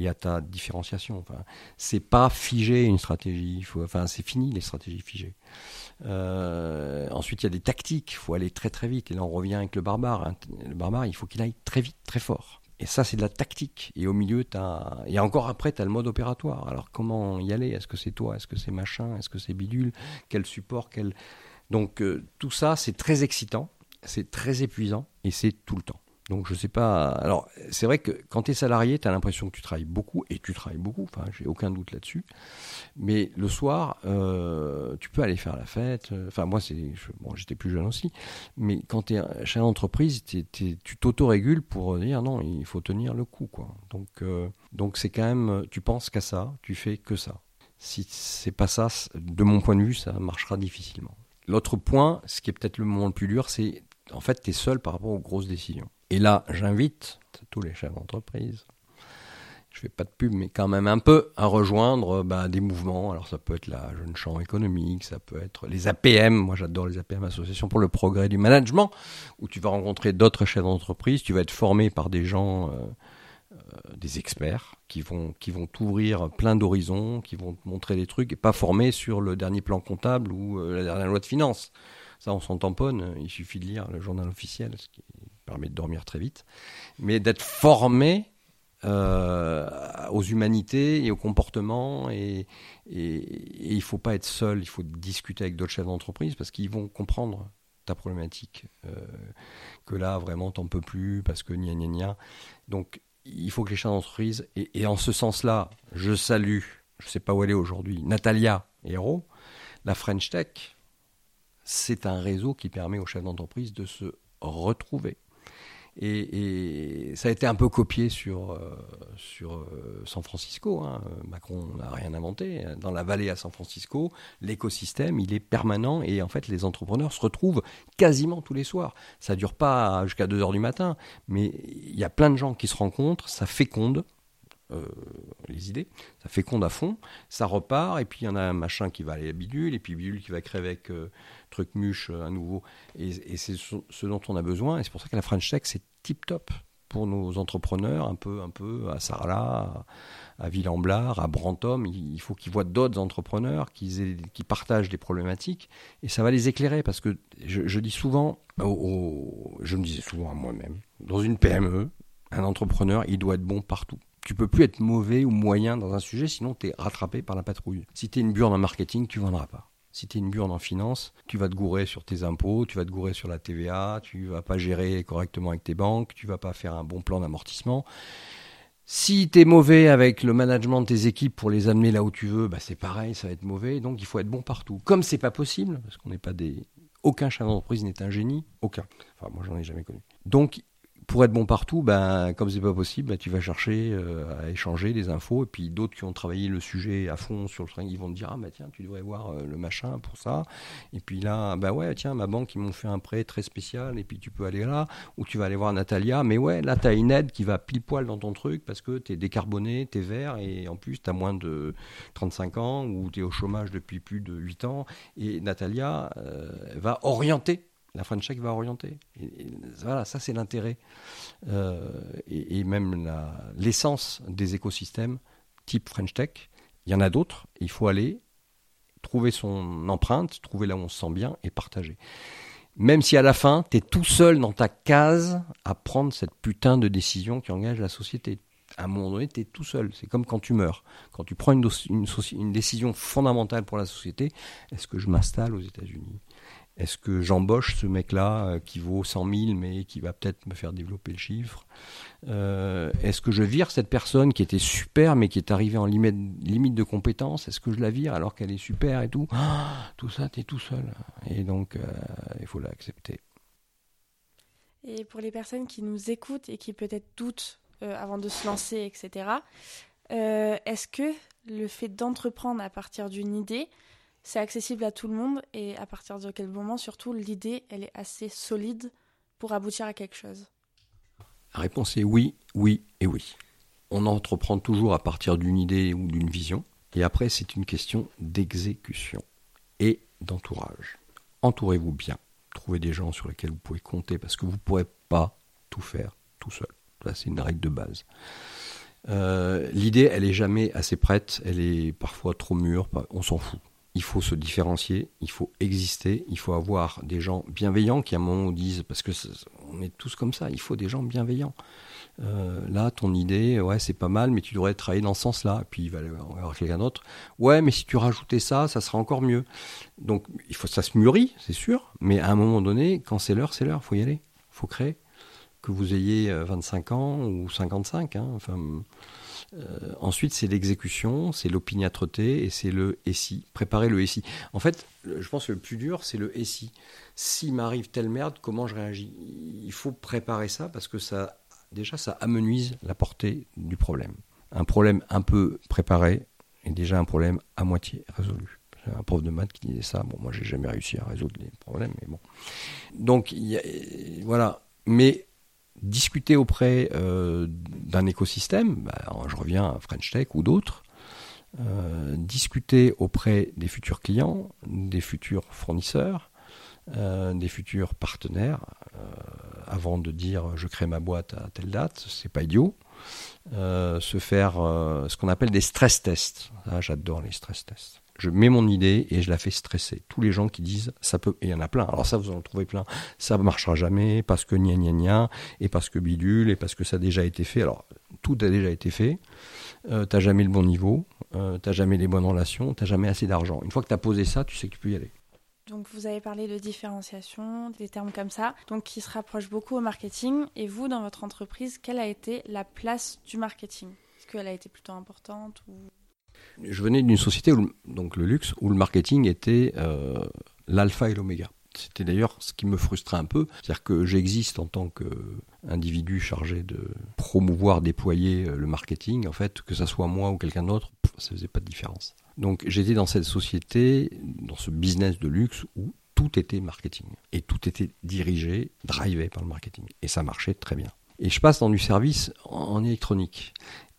[SPEAKER 4] à ta différenciation. Enfin, c'est pas figé une stratégie. enfin, c'est fini les stratégies figées. Euh, ensuite, il y a des tactiques. Il faut aller très très vite. Et là, on revient avec le barbare. Le barbare, il faut qu'il aille très vite, très fort. Et ça, c'est de la tactique. Et au milieu, as... Et encore après, tu as le mode opératoire. Alors, comment y aller? Est-ce que c'est toi? Est-ce que c'est machin? Est-ce que c'est bidule? Quel support? Quel... Donc, euh, tout ça, c'est très excitant, c'est très épuisant, et c'est tout le temps. Donc je sais pas. Alors c'est vrai que quand tu es salarié, tu as l'impression que tu travailles beaucoup et tu travailles beaucoup. Enfin, j'ai aucun doute là-dessus. Mais le soir, euh, tu peux aller faire la fête. Enfin moi, c'est bon, j'étais plus jeune aussi. Mais quand tu es chez l'entreprise, tu t'auto-régules pour dire non, il faut tenir le coup, quoi. Donc euh, donc c'est quand même, tu penses qu'à ça, tu fais que ça. Si c'est pas ça, de mon point de vue, ça marchera difficilement. L'autre point, ce qui est peut-être le moment le plus dur, c'est en fait, tu es seul par rapport aux grosses décisions. Et là, j'invite tous les chefs d'entreprise, je fais pas de pub, mais quand même un peu, à rejoindre bah, des mouvements. Alors ça peut être la Jeune Champ économique, ça peut être les APM. Moi, j'adore les APM, Association pour le progrès du management, où tu vas rencontrer d'autres chefs d'entreprise. Tu vas être formé par des gens, euh, euh, des experts, qui vont qui vont t'ouvrir plein d'horizons, qui vont te montrer des trucs, et pas formé sur le dernier plan comptable ou euh, la dernière loi de finances. Ça, on s'en tamponne. Il suffit de lire le journal officiel, permet de dormir très vite. Mais d'être formé euh, aux humanités et au comportement. Et, il ne faut pas être seul, il faut discuter avec d'autres chefs d'entreprise parce qu'ils vont comprendre ta problématique. Euh, que là, vraiment, t'en peux plus parce que gna gna gna. Donc, il faut que les chefs d'entreprise, et, et, en ce sens-là, je salue, je ne sais pas où elle est aujourd'hui, Natalia Hérault, la French Tech, c'est un réseau qui permet aux chefs d'entreprise de se retrouver. Et, ça a été un peu copié sur, euh, euh, San Francisco. Hein. Macron n'a rien inventé. Dans la vallée à San Francisco, l'écosystème, il est permanent et en fait, les entrepreneurs se retrouvent quasiment tous les soirs. Ça dure pas jusqu'à 2 heures du matin, mais il y a plein de gens qui se rencontrent, ça féconde. Euh, les idées, ça féconde à fond, ça repart, et puis il y en a un machin qui va aller à Bidule, et puis Bidule qui va créer avec truc muche euh, à nouveau. Et, c'est ce dont on a besoin. Et c'est pour ça que la French Tech, c'est tip top pour nos entrepreneurs, un peu, un peu à Sarlat, à Villamblard, à Brantôme. Il faut qu'ils voient d'autres entrepreneurs, qu'ils qui partagent des problématiques, et ça va les éclairer parce que je, dis souvent, je me disais souvent à moi-même, dans une PME, un entrepreneur, il doit être bon partout. Tu peux plus être mauvais ou moyen dans un sujet, sinon tu es rattrapé par la patrouille. Si tu es une burne en marketing, tu vendras pas. Si tu es une burne en finance, tu vas te gourer sur tes impôts, tu vas te gourer sur la TVA, tu vas pas gérer correctement avec tes banques, tu vas pas faire un bon plan d'amortissement. Si tu es mauvais avec le management de tes équipes pour les amener là où tu veux, bah c'est pareil, ça va être mauvais. Donc il faut être bon partout. Comme c'est pas possible, parce qu'on n'est pas des. Aucun chef d'entreprise n'est un génie, aucun. Enfin, moi j'en ai jamais connu. Donc pour être bon partout, ben, comme c'est pas possible, ben, tu vas chercher euh, à échanger des infos. Et puis d'autres qui ont travaillé le sujet à fond sur le train, ils vont te dire Ah, ben tiens, tu devrais voir euh, le machin pour ça. Et puis là, ben ouais, tiens, ma banque, ils m'ont fait un prêt très spécial. Et puis tu peux aller là. Ou tu vas aller voir Natalia. Mais ouais, là, tu as une aide qui va pile poil dans ton truc parce que tu es décarboné, tu es vert. Et en plus, tu moins de 35 ans ou tu au chômage depuis plus de 8 ans. Et Natalia euh, va orienter la French Tech va orienter. Voilà, ça c'est l'intérêt euh, et, même l'essence des écosystèmes type French Tech. Il y en a d'autres. Il faut aller trouver son empreinte, trouver là où on se sent bien et partager. Même si à la fin, tu es tout seul dans ta case à prendre cette putain de décision qui engage la société. À un moment donné, tu es tout seul. C'est comme quand tu meurs. Quand tu prends une décision fondamentale pour la société, est-ce que je m'installe aux États-Unis? Est-ce que j'embauche ce mec-là euh, qui vaut 100 000 mais qui va peut-être me faire développer le chiffre euh, Est-ce que je vire cette personne qui était super mais qui est arrivée en limite, de compétence Est-ce que je la vire alors qu'elle est super et tout? Ah, Tout ça, tu es tout seul. Et donc, euh, il faut l'accepter.
[SPEAKER 2] Et pour les personnes qui nous écoutent et qui peut-être doutent avant de se lancer, etc., est-ce que le fait d'entreprendre à partir d'une idée, c'est accessible à tout le monde et à partir de quel moment, surtout, l'idée, elle est assez solide pour aboutir à quelque chose?
[SPEAKER 4] La réponse est oui, oui et oui. On entreprend toujours à partir d'une idée ou d'une vision. Et après, c'est une question d'exécution et d'entourage. Entourez-vous bien. Trouvez des gens sur lesquels vous pouvez compter parce que vous ne pourrez pas tout faire tout seul. C'est une règle de base. Euh, l'idée, elle est jamais assez prête, elle est parfois trop mûre, on s'en fout. Il faut se différencier, il faut exister, il faut avoir des gens bienveillants qui à un moment disent, parce que on est tous comme ça, il faut des gens bienveillants. Euh, là, ton idée, ouais, c'est pas mal, mais tu devrais travailler dans ce sens-là. Puis il va y avoir quelqu'un d'autre. Ouais, mais si tu rajoutais ça, ça sera encore mieux. Donc, il faut, ça se mûrit, c'est sûr, mais à un moment donné, quand c'est l'heure, c'est l'heure, faut y aller, faut créer que vous ayez 25 euh, ans ou 55. Hein, enfin, ensuite, c'est l'exécution, c'est l'opiniâtreté et c'est le SI. Préparer le SI. En fait, je pense que le plus dur, c'est le SI. S'il m'arrive telle merde, comment je réagis? Il faut préparer ça parce que ça, déjà, ça amenuise la portée du problème. Un problème un peu préparé est déjà un problème à moitié résolu un prof de maths qui disait ça. Bon, moi, j'ai jamais réussi à résoudre les problèmes, mais bon. Donc, voilà. Mais discuter auprès euh, d'un écosystème, bah, je reviens à French Tech ou d'autres, euh, discuter auprès des futurs clients, des futurs fournisseurs, euh, des futurs partenaires, avant de dire je crée ma boîte à telle date, c'est pas idiot. se faire ce qu'on appelle des stress tests. J'adore les stress tests je mets mon idée et je la fais stresser. Tous les gens qui disent ça peut, il y en a plein. Alors ça, vous en trouvez plein. Ça marchera jamais parce que gna gna gna, et parce que bidule, et parce que ça a déjà été fait. Alors tout a déjà été fait. Euh, t'as jamais le bon niveau, euh, t'as jamais les bonnes relations, t'as jamais assez d'argent. Une fois que tu as posé ça, tu sais que tu peux y aller.
[SPEAKER 2] Donc vous avez parlé de différenciation, des termes comme ça, donc qui se rapprochent beaucoup au marketing. Et vous, dans votre entreprise, quelle a été la place du marketing? Est-ce qu'elle a été plutôt importante
[SPEAKER 4] je venais d'une société, où, donc le luxe, où le marketing était euh, l'alpha et l'oméga. C'était d'ailleurs ce qui me frustrait un peu, c'est-à-dire que j'existe en tant qu'individu chargé de promouvoir, déployer euh, le marketing, en fait, que ce soit moi ou quelqu'un d'autre, ça faisait pas de différence. Donc j'étais dans cette société, dans ce business de luxe où tout était marketing et tout était dirigé, drivé par le marketing et ça marchait très bien. Et je passe dans du service en électronique.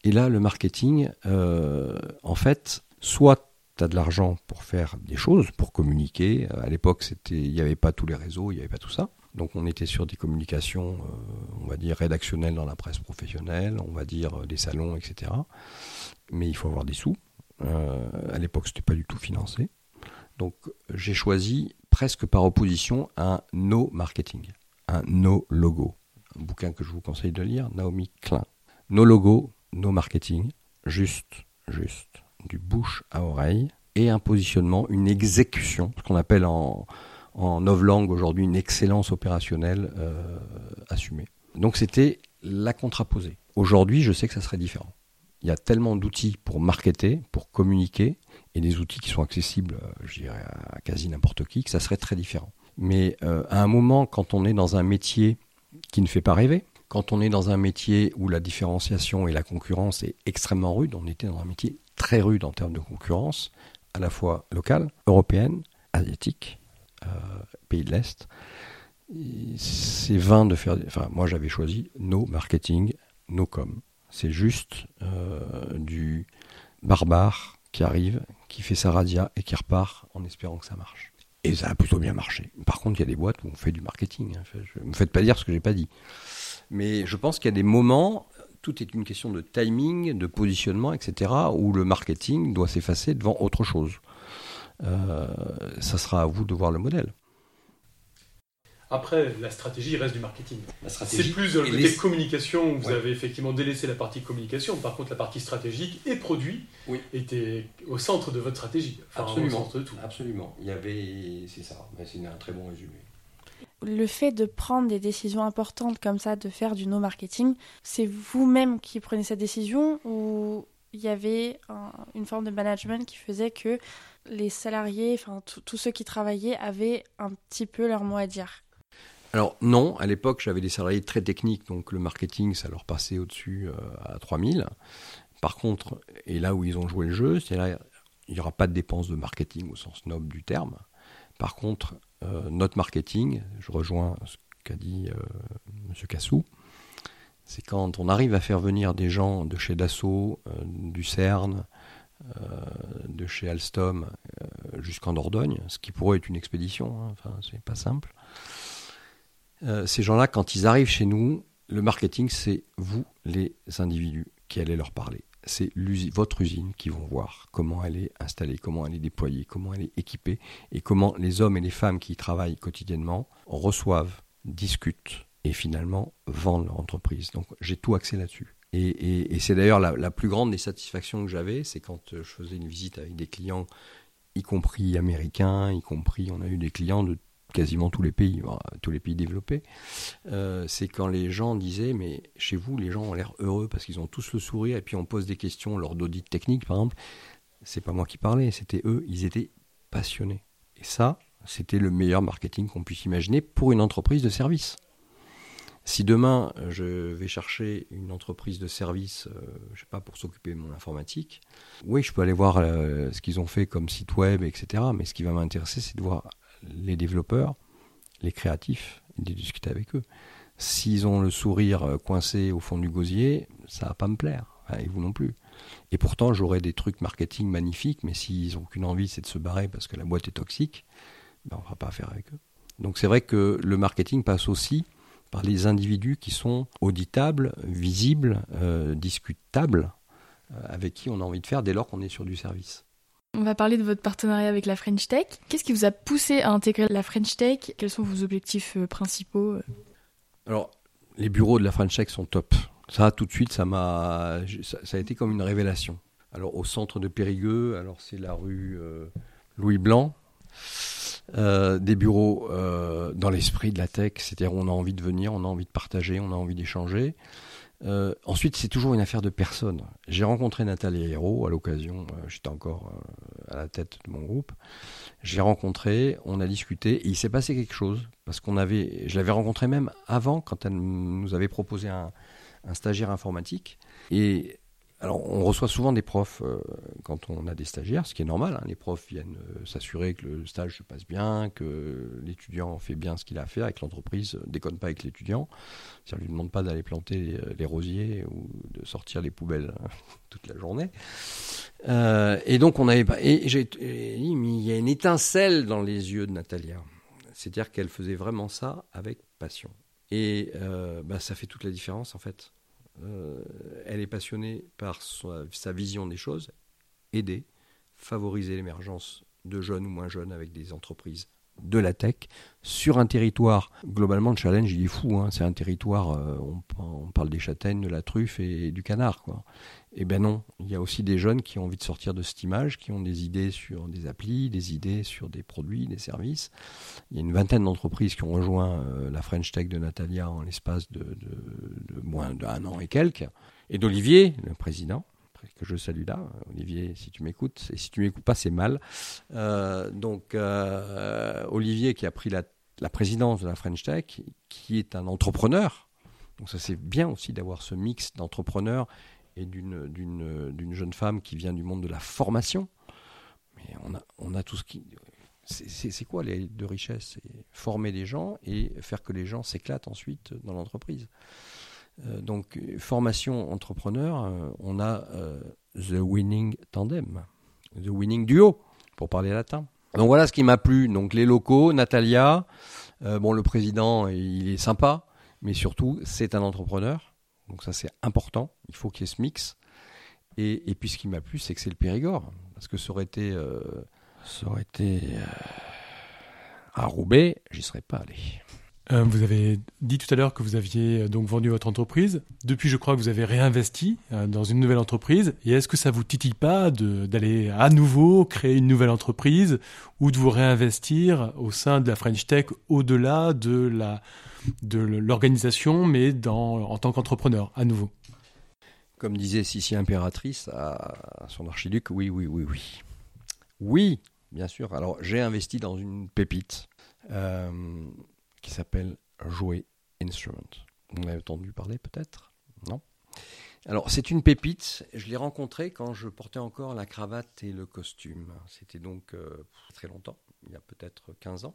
[SPEAKER 4] Et là, le marketing, euh, en fait, soit tu as de l'argent pour faire des choses, pour communiquer. Euh, à l'époque, il n'y avait pas tous les réseaux, il n'y avait pas tout ça. Donc on était sur des communications, euh, on va dire, rédactionnelles dans la presse professionnelle, on va dire des salons, etc. Mais il faut avoir des sous. à l'époque, ce n'était pas du tout financé. Donc j'ai choisi presque par opposition un no marketing, un no logo. Un bouquin que je vous conseille de lire, Naomi Klein. No logo, nos marketing, juste, juste, du bouche à oreille, et un positionnement, une exécution, ce qu'on appelle en, en novlangue aujourd'hui une excellence opérationnelle euh, assumée. Donc c'était la contraposée. Aujourd'hui, je sais que ça serait différent. Il y a tellement d'outils pour marketer, pour communiquer, et des outils qui sont accessibles, euh, je dirais, à quasi n'importe qui, que ça serait très différent. Mais euh, à un moment, quand on est dans un métier qui ne fait pas rêver, quand on est dans un métier où la différenciation et la concurrence est extrêmement rude, on était dans un métier très rude en termes de concurrence, à la fois locale, européenne, asiatique, euh, pays de l'Est. C'est vain de faire. Enfin, moi j'avais choisi no marketing, no com. C'est juste euh, du barbare qui arrive, qui fait sa radia et qui repart en espérant que ça marche. Et ça a plutôt bien marché. Par contre, il y a des boîtes où on fait du marketing. Hein. Ne me faites pas dire ce que j'ai pas dit. Mais je pense qu'il y a des moments, tout est une question de timing, de positionnement, etc., où le marketing doit s'effacer devant autre chose. Euh, ça sera à vous de voir le modèle.
[SPEAKER 1] Après, la stratégie reste du marketing. C'est plus dans le côté communication où vous avez effectivement délaissé la partie communication. Par contre, la partie stratégique et produit était au centre de votre stratégie.
[SPEAKER 4] absolument. Au centre de tout. Absolument. Il y avait, c'est ça. C'est un très bon résumé
[SPEAKER 2] le fait de prendre des décisions importantes comme ça, de faire du no marketing, c'est vous-même qui prenez cette décision ou il y avait une forme de management qui faisait que les salariés, enfin tous ceux qui travaillaient avaient un petit peu leur mot à dire?
[SPEAKER 4] Alors non, à l'époque j'avais des salariés très techniques, donc le marketing ça leur passait au-dessus euh, à 3000. Par contre, et là où ils ont joué le jeu, c'est là, il n'y aura pas de dépenses de marketing au sens noble du terme. Par contre, euh, notre marketing, je rejoins ce qu'a dit euh, M. Cassou, c'est quand on arrive à faire venir des gens de chez Dassault, euh, du CERN, de chez Alstom jusqu'en Dordogne, ce qui pourrait être une expédition, hein, enfin c'est pas simple. ces gens-là, quand ils arrivent chez nous, le marketing, c'est vous, les individus, qui allez leur parler c'est votre usine qui vont voir comment elle est installée, comment elle est déployée, comment elle est équipée et comment les hommes et les femmes qui y travaillent quotidiennement reçoivent, discutent et finalement vendent leur entreprise. Donc j'ai tout axé là-dessus. Et, c'est d'ailleurs la, la, plus grande des satisfactions que j'avais, c'est quand je faisais une visite avec des clients, y compris américains, y compris, on a eu des clients de quasiment tous les pays, tous les pays développés, euh, c'est quand les gens disaient mais chez vous les gens ont l'air heureux parce qu'ils ont tous le sourire et puis on pose des questions lors d'audits techniques par exemple. C'est pas moi qui parlais, c'était eux, ils étaient passionnés. Et ça, c'était le meilleur marketing qu'on puisse imaginer pour une entreprise de service. Si demain je vais chercher une entreprise de service, je euh, je sais pas, pour s'occuper de mon informatique, oui, je peux aller voir euh, ce qu'ils ont fait comme site web, etc. Mais ce qui va m'intéresser, c'est de voir les développeurs, les créatifs, de discuter avec eux. S'ils ont le sourire euh, coincé au fond du gosier, ça va pas me plaire, et vous non plus. Et pourtant, j'aurais des trucs marketing magnifiques, mais s'ils n'ont qu'une envie, c'est de se barrer parce que la boîte est toxique, ben on ne va pas affaire avec eux. Donc c'est vrai que le marketing passe aussi par les individus qui sont auditables, visibles, euh, discutables, euh, avec qui on a envie de faire dès lors qu'on est sur du service.
[SPEAKER 3] On va parler de votre partenariat avec la French Tech. Qu'est-ce qui vous a poussé à intégrer la French Tech? Quels sont vos objectifs euh, principaux
[SPEAKER 4] Alors, les bureaux de la French Tech sont top. Ça, tout de suite, ça m'a, ça, a été comme une révélation. Alors, au centre de Périgueux, alors c'est la rue euh, Louis Blanc. Euh, des bureaux dans l'esprit de la tech, c'est-à-dire on a envie de venir, on a envie de partager, on a envie d'échanger. Euh, ensuite, c'est toujours une affaire de personne. J'ai rencontré Nathalie Hérault à l'occasion, euh, j'étais encore euh, à la tête de mon groupe. J'ai rencontré, on a discuté, et il s'est passé quelque chose, parce qu'on avait, je l'avais rencontré même avant, quand elle nous avait proposé un, un stagiaire informatique. Et alors, on reçoit souvent des profs euh, quand on a des stagiaires, ce qui est normal. Hein. Les profs viennent euh, s'assurer que le stage se passe bien, que l'étudiant fait bien ce qu'il a à faire, et que l'entreprise ne déconne pas avec l'étudiant. Ça ne lui demande pas d'aller planter les, rosiers ou de sortir les poubelles hein, toute la journée. Euh, et donc, on avait. Et mais il y a une étincelle dans les yeux de Natalia. C'est-à-dire qu'elle faisait vraiment ça avec passion. Et bah, ça fait toute la différence, en fait. Euh, elle est passionnée par sa, vision des choses, aider, favoriser l'émergence de jeunes ou moins jeunes avec des entreprises de la tech sur un territoire. Globalement, le challenge, il est fou. Hein. C'est un territoire, euh, on, parle des châtaignes, de la truffe et, du canard. Quoi. Eh ben non, il y a aussi des jeunes qui ont envie de sortir de cette image, qui ont des idées sur des applis, des idées sur des produits, des services. Il y a une vingtaine d'entreprises qui ont rejoint euh, la French Tech de Natalia en l'espace de, moins d'un an et quelques. Et d'Olivier, le président, que je salue là, Olivier, si tu m'écoutes, et si tu m'écoutes pas, c'est mal. Euh, donc, euh, Olivier qui a pris la, présidence de la French Tech, qui est un entrepreneur. Donc, ça, c'est bien aussi d'avoir ce mix d'entrepreneurs et d'une jeune femme qui vient du monde de la formation. Mais on a, tout ce qui. C'est quoi les deux richesses? Former des gens et faire que les gens s'éclatent ensuite dans l'entreprise. Euh, donc, formation entrepreneur, euh, on a euh, The Winning Tandem, The Winning Duo, pour parler latin. Donc voilà ce qui m'a plu. Donc les locaux, Natalia, bon le président, il est sympa, mais surtout c'est un entrepreneur. Donc ça c'est important. Il faut qu'il y ait ce mix. Et, et puis ce qui m'a plu, c'est que c'est le Périgord, parce que ça aurait été, ça aurait été à Roubaix, j'y serais pas allé.
[SPEAKER 1] Euh, vous avez dit tout à l'heure que vous aviez euh, donc vendu votre entreprise. Depuis, je crois que vous avez réinvesti euh, dans une nouvelle entreprise. Et est-ce que ça vous titille pas d'aller à nouveau créer une nouvelle entreprise ou de vous réinvestir au sein de la French Tech au-delà de l'organisation, mais en tant qu'entrepreneur à nouveau?
[SPEAKER 4] Comme disait Sissi Impératrice à son archiduc, oui, oui, oui, oui. Oui, bien sûr. Alors, j'ai investi dans une pépite qui s'appelle Jouer Instrument. Vous en avez entendu parler peut-être? Non? Alors, c'est une pépite. Je l'ai rencontré quand je portais encore la cravate et le costume. C'était donc euh, très longtemps, il y a peut-être 15 ans.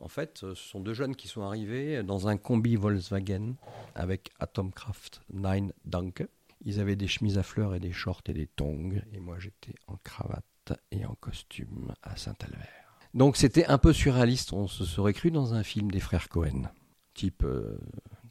[SPEAKER 4] En fait, ce sont deux jeunes qui sont arrivés dans un combi Volkswagen avec Atomcraft 9 Danke. Ils avaient des chemises à fleurs et des shorts et des tongs. Et moi, j'étais en cravate et en costume à Saint-Albert. Donc, c'était un peu surréaliste. On se serait cru dans un film des frères Cohen, type euh,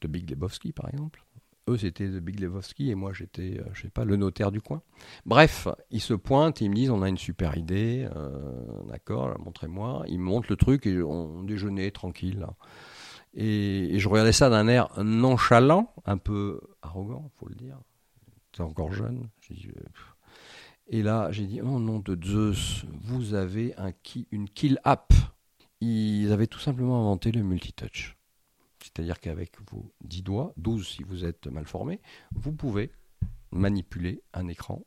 [SPEAKER 4] de Big Lebowski, par exemple. Eux, c'était de Big Lebowski et moi, j'étais, euh, je sais pas, le notaire du coin. Bref, ils se pointent ils me disent on a une super idée, euh, d'accord, montrez-moi. Ils me montrent le truc et on déjeunait tranquille. Et, je regardais ça d'un air nonchalant, un peu arrogant, faut le dire. J'étais encore jeune. Euh, et là, j'ai dit oh nom de Zeus, vous avez un une kill app. Ils avaient tout simplement inventé le multitouch. C'est-à-dire qu'avec vos 10 doigts, 12 si vous êtes mal formé, vous pouvez manipuler un écran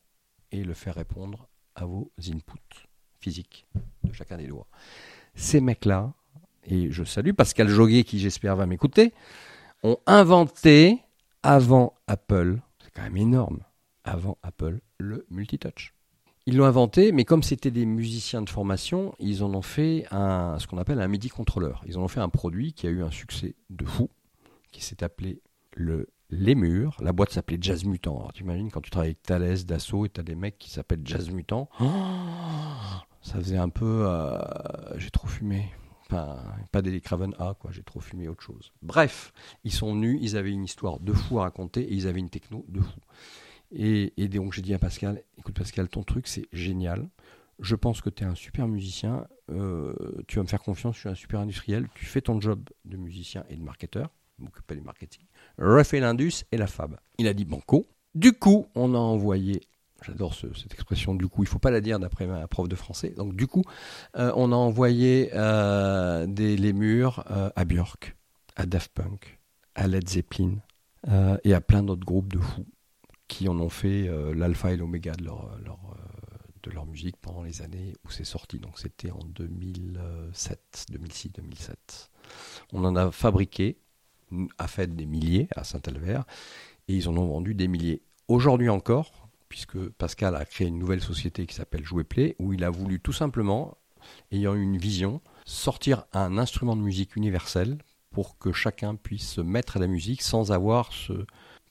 [SPEAKER 4] et le faire répondre à vos inputs physiques de chacun des doigts. Ces mecs-là, et je salue Pascal Joguet qui j'espère va m'écouter, ont inventé avant Apple, c'est quand même énorme, avant Apple, le multitouch. Ils l'ont inventé, mais comme c'était des musiciens de formation, ils en ont fait un, ce qu'on appelle un MIDI contrôleur. Ils en ont fait un produit qui a eu un succès de fou, qui s'est appelé le Lémur. La boîte s'appelait Jazz Mutant. Alors, tu imagines quand tu travailles avec Thales, Dassault, et tu as des mecs qui s'appellent Jazz Mutant. Oh ça faisait un peu. Euh, j'ai trop fumé. Enfin, pas des Craven A, quoi. J'ai trop fumé autre chose. Bref, ils sont venus, ils avaient une histoire de fou à raconter et ils avaient une techno de fou. Et, donc j'ai dit à Pascal, écoute Pascal, ton truc c'est génial. Je pense que tu es un super musicien, euh, tu vas me faire confiance, je suis un super industriel, tu fais ton job de musicien et de marketeur, m'occupe pas du marketing, refais l'Indus et la Fab. Il a dit banco. Du coup, on a envoyé, j'adore cette expression du coup, il faut pas la dire d'après ma prof de français, donc du coup, euh, on a envoyé euh, des lémurs à Björk, à Daft Punk, à Led Zeppelin et à plein d'autres groupes de fous qui en ont fait euh, l'alpha et l'oméga de leur, euh, de leur musique pendant les années où c'est sorti. Donc c'était en 2007, 2006, 2007. On en a fabriqué, a fait des milliers à Saint-Albert, et ils en ont vendu des milliers. Aujourd'hui encore, puisque Pascal a créé une nouvelle société qui s'appelle Jouer Play, où il a voulu tout simplement, ayant une vision, sortir un instrument de musique universel pour que chacun puisse se mettre à la musique sans avoir ce,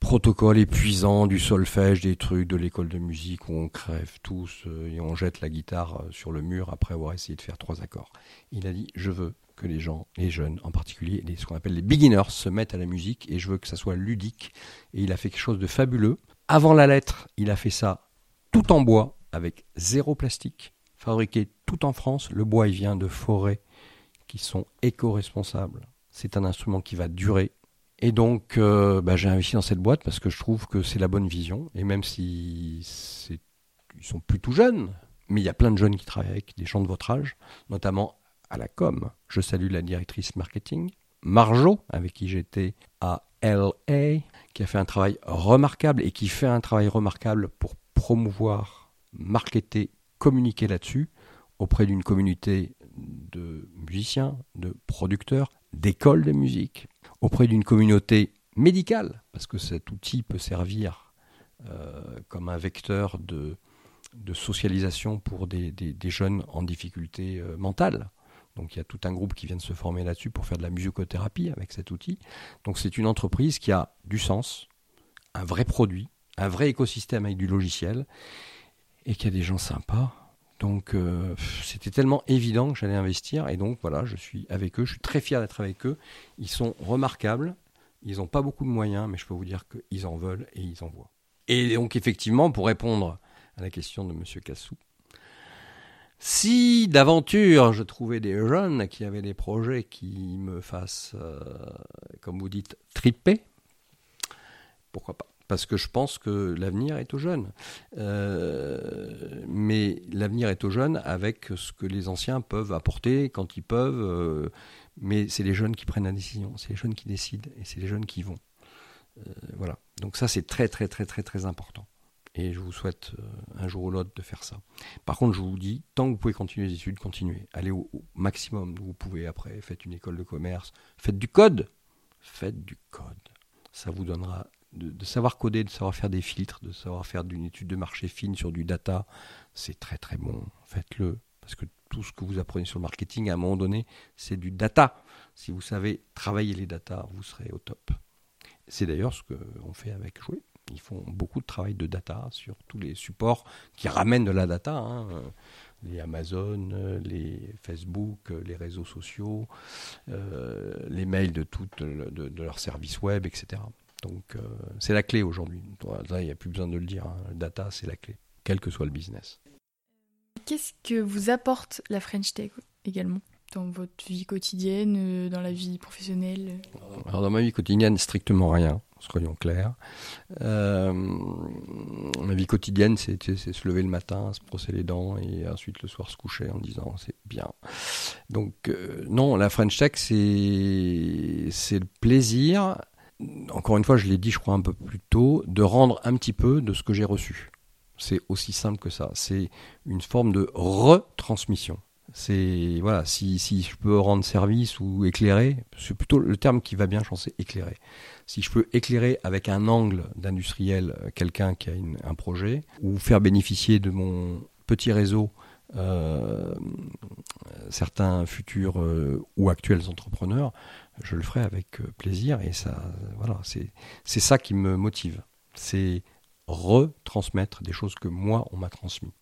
[SPEAKER 4] protocole épuisant du solfège, des trucs de l'école de musique où on crève tous euh, et on jette la guitare euh, sur le mur après avoir essayé de faire trois accords. Il a dit je veux que les gens, les jeunes en particulier, les, ce qu'on appelle les beginners, se mettent à la musique et je veux que ça soit ludique. Et il a fait quelque chose de fabuleux. Avant la lettre, il a fait ça tout en bois avec zéro plastique, fabriqué tout en France. Le bois, il vient de forêts qui sont éco-responsables. C'est un instrument qui va durer et donc, euh, bah, j'ai investi dans cette boîte parce que je trouve que c'est la bonne vision. Et même si ils sont plutôt jeunes, mais il y a plein de jeunes qui travaillent avec des gens de votre âge, notamment à la com. Je salue la directrice marketing, Marjo, avec qui j'étais à LA, qui a fait un travail remarquable et qui fait un travail remarquable pour promouvoir, marketer, communiquer là-dessus auprès d'une communauté de musiciens, de producteurs, d'écoles de musique, auprès d'une communauté médicale, parce que cet outil peut servir euh, comme un vecteur de, socialisation pour des, des, jeunes en difficulté euh, mentale. Donc il y a tout un groupe qui vient de se former là-dessus pour faire de la musicothérapie avec cet outil. Donc c'est une entreprise qui a du sens, un vrai produit, un vrai écosystème avec du logiciel, et qui a des gens sympas. Donc euh, c'était tellement évident que j'allais investir et donc voilà, je suis avec eux, je suis très fier d'être avec eux. Ils sont remarquables, ils n'ont pas beaucoup de moyens, mais je peux vous dire qu'ils en veulent et ils en voient. Et donc effectivement, pour répondre à la question de M. Cassou, si d'aventure je trouvais des jeunes qui avaient des projets qui me fassent, euh, comme vous dites, triper, pourquoi pas? Parce que je pense que l'avenir est aux jeunes. Euh, mais l'avenir est aux jeunes avec ce que les anciens peuvent apporter quand ils peuvent. Euh, mais c'est les jeunes qui prennent la décision, c'est les jeunes qui décident et c'est les jeunes qui vont. Euh, voilà. Donc ça, c'est très, très, très, très, très important. Et je vous souhaite un jour ou l'autre de faire ça. Par contre, je vous dis, tant que vous pouvez continuer les études, continuez. Allez au, au maximum vous pouvez après. Faites une école de commerce. Faites du code. Faites du code. Ça vous donnera de, savoir coder, de savoir faire des filtres, de savoir faire d'une étude de marché fine sur du data, c'est très très bon. Faites-le. Parce que tout ce que vous apprenez sur le marketing, à un moment donné, c'est du data. Si vous savez travailler les data, vous serez au top. C'est d'ailleurs ce qu'on fait avec Jouer. Ils font beaucoup de travail de data sur tous les supports qui ramènent de la data. Hein. Les Amazon, les Facebook, les réseaux sociaux, euh, les mails de, de, leurs services web, etc. Donc euh, c'est la clé aujourd'hui. Il n'y a plus besoin de le dire. Hein. data, c'est la clé, quel que soit le business.
[SPEAKER 3] Qu'est-ce que vous apporte la French Tech également dans votre vie quotidienne, euh, dans la vie professionnelle?
[SPEAKER 4] Alors dans ma vie quotidienne, strictement rien, soyons clairs. Euh, ma vie quotidienne, c'est se lever le matin, se brosser les dents et ensuite le soir se coucher en disant c'est bien. Donc euh, non, la French Tech, c'est le plaisir, encore une fois, je l'ai dit je crois un peu plus tôt, de rendre un petit peu de ce que j'ai reçu. C'est aussi simple que ça. C'est une forme de retransmission. C'est voilà, si, si, je peux rendre service ou éclairer, c'est plutôt le terme qui va bien, je pense, éclairer. Si je peux éclairer avec un angle d'industriel euh, quelqu'un qui a un projet, ou faire bénéficier de mon petit réseau euh, certains futurs euh, ou actuels entrepreneurs, je le ferai avec plaisir et ça, voilà, c'est ça qui me motive. C'est retransmettre des choses que moi on m'a transmis.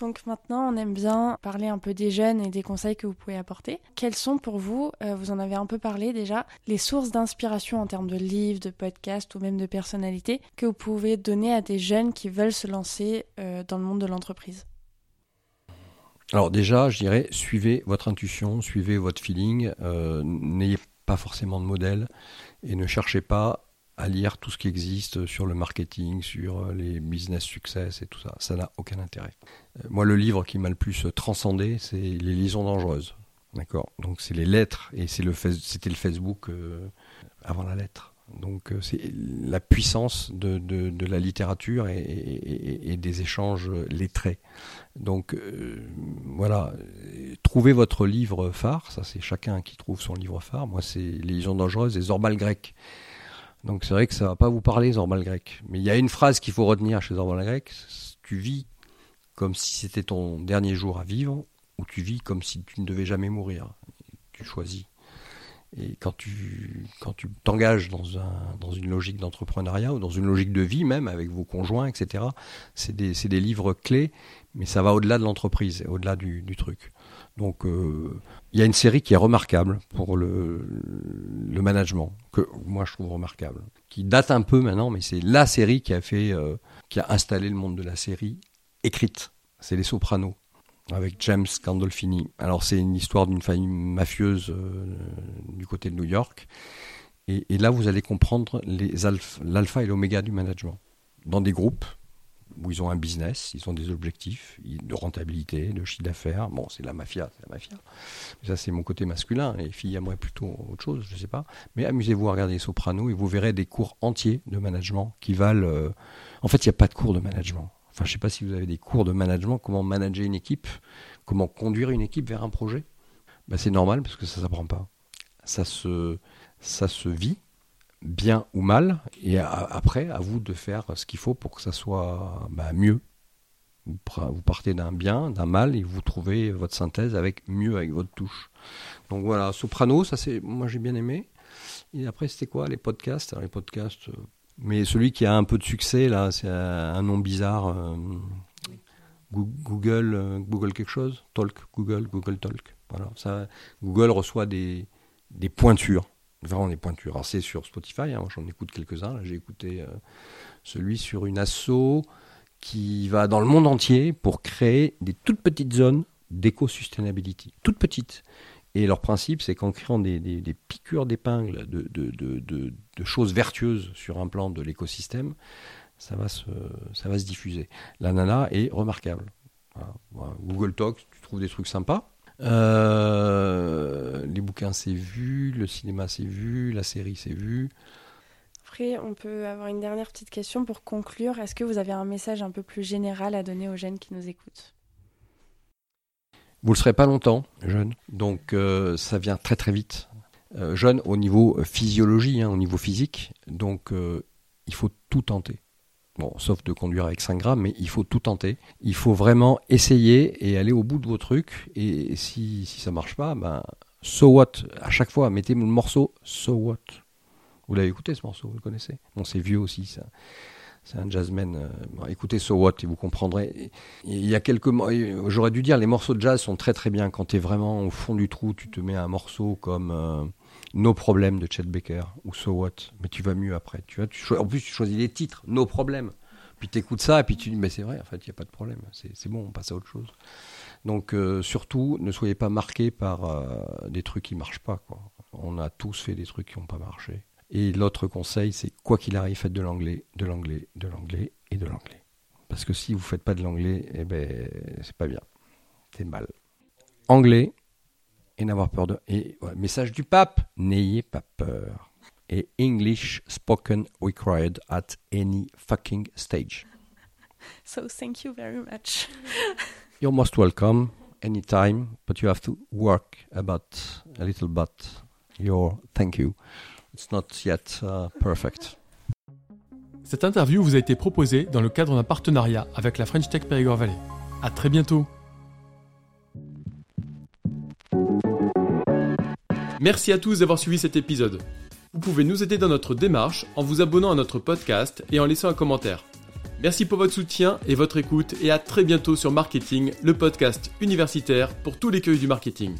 [SPEAKER 2] Donc maintenant, on aime bien parler un peu des jeunes et des conseils que vous pouvez apporter. Quelles sont pour vous, euh, vous en avez un peu parlé déjà, les sources d'inspiration en termes de livres, de podcasts ou même de personnalités que vous pouvez donner à des jeunes qui veulent se lancer euh, dans le monde de l'entreprise?
[SPEAKER 4] Alors déjà, je dirais, suivez votre intuition, suivez votre feeling, euh, n'ayez pas forcément de modèle et ne cherchez pas à lire tout ce qui existe sur le marketing, sur euh, les business success et tout ça. Ça n'a aucun intérêt. Euh, moi, le livre qui m'a le plus transcendé, c'est Les liaisons dangereuses. D'accord? Donc, c'est les lettres et c'est le, c'était le Facebook avant la lettre. Donc, c'est la puissance de, de, la littérature et, des échanges lettrés. Donc, voilà. Trouvez votre livre phare. Ça, c'est chacun qui trouve son livre phare. Moi, c'est Les liaisons dangereuses et Zorbal grec. Donc c'est vrai que ça va pas vous parler Zorbal grec. Mais il y a une phrase qu'il faut retenir chez Zorbal grec, tu vis comme si c'était ton dernier jour à vivre, ou tu vis comme si tu ne devais jamais mourir. Tu choisis. Et quand tu quand tu t'engages dans un dans une logique d'entrepreneuriat ou dans une logique de vie même avec vos conjoints etc. C'est des c'est des livres clés, mais ça va au-delà de l'entreprise, au-delà du, du truc. Donc euh, il y a une série qui est remarquable pour le, le, management, que moi je trouve remarquable, qui date un peu maintenant, mais c'est la série qui a fait, euh, qui a installé le monde de la série écrite. C'est Les Sopranos avec James Gandolfini. Alors c'est une histoire d'une famille mafieuse euh, du côté de New York. Et, là, vous allez comprendre l'alpha et l'oméga du management. Dans des groupes, où ils ont un business, ils ont des objectifs de rentabilité, de chiffre d'affaires. Bon, c'est la mafia, c'est la mafia. ça, c'est mon côté masculin. Les filles aimeraient plutôt autre chose, je ne sais pas. Mais amusez-vous à regarder Soprano et vous verrez des cours entiers de management qui valent. Euh, en fait, il n'y a pas de cours de management. Enfin, je ne sais pas si vous avez des cours de management, comment manager une équipe, comment conduire une équipe vers un projet. Ben, c'est normal parce que ça ne s'apprend pas. Ça se, ça vit bien ou mal, et après, à vous de faire ce qu'il faut pour que ça soit bah, mieux. Vous, partez d'un bien, d'un mal, et vous trouvez votre synthèse avec mieux, avec votre touche. Donc voilà, Soprano, ça c'est, moi j'ai bien aimé. Et après, c'était quoi les podcasts? Les podcasts, euh, mais celui qui a un peu de succès là, c'est un nom bizarre. Euh, Google, euh, Google quelque chose, Talk, Google, Google Talk. Voilà, Google reçoit des, des pointures vraiment des pointures. Alors c'est sur Spotify, hein, j'en écoute quelques-uns. J'ai écouté euh, celui sur une asso qui va dans le monde entier pour créer des toutes petites zones d'éco-sustainability. Toutes petites. Et leur principe, c'est qu'en créant des, piqûres d'épingles de, choses vertueuses sur un plan de l'écosystème, ça, va se, diffuser. La nana est remarquable. Google Talk, tu trouves des trucs sympas. Euh, les bouquins, c'est vu, le cinéma, c'est vu, la série, c'est vu.
[SPEAKER 2] Après, on peut avoir une dernière petite question pour conclure. Est-ce que vous avez un message un peu plus général à donner aux jeunes qui nous écoutent?
[SPEAKER 4] Vous ne le serez pas longtemps, jeune. Donc, euh, ça vient très très vite. Euh, jeune au niveau physiologie, hein, au niveau physique. Donc, il faut tout tenter. Bon, sauf de conduire avec 5 grammes, mais il faut tout tenter. Il faut vraiment essayer et aller au bout de vos trucs. Et si, si ça marche pas, ben, so what? À chaque fois, mettez le morceau so what. Vous l'avez écouté ce morceau, vous le connaissez? Bon, c'est vieux aussi, ça. C'est un jazzman. Euh, écoutez So What et vous comprendrez. Il y a quelques j'aurais dû dire les morceaux de jazz sont très très bien quand tu es vraiment au fond du trou, tu te mets un morceau comme euh, No Problem de Chet Baker ou So What, mais tu vas mieux après. Tu vois, en plus tu choisis les titres, No Problem. Puis tu écoutes ça et puis tu dis mais c'est vrai, en fait, il n'y a pas de problème. C'est bon, on passe à autre chose. Donc euh, surtout, ne soyez pas marqués par des trucs qui marchent pas. On a tous fait des trucs qui n'ont pas marché. Et l'autre conseil, c'est quoi qu'il arrive, faites de l'anglais, de l'anglais, de l'anglais et de l'anglais. Parce que si vous ne faites pas de l'anglais, eh ben, c'est pas bien. C'est mal. Anglais et n'avoir peur de. Et message du pape, n'ayez pas peur. Et English spoken required at any fucking stage.
[SPEAKER 2] So thank you very much.
[SPEAKER 4] You're most welcome anytime, but you have to work about a little bit your thank you. It's not yet uh, perfect.
[SPEAKER 1] Cette interview vous a été proposée dans le cadre d'un partenariat avec la French Tech Périgord Valley. À très bientôt. Merci à tous d'avoir suivi cet épisode. Vous pouvez nous aider dans notre démarche en vous abonnant à notre podcast et en laissant un commentaire. Merci pour votre soutien et votre écoute et à très bientôt sur Marketing, le podcast universitaire pour tous les cueils du marketing.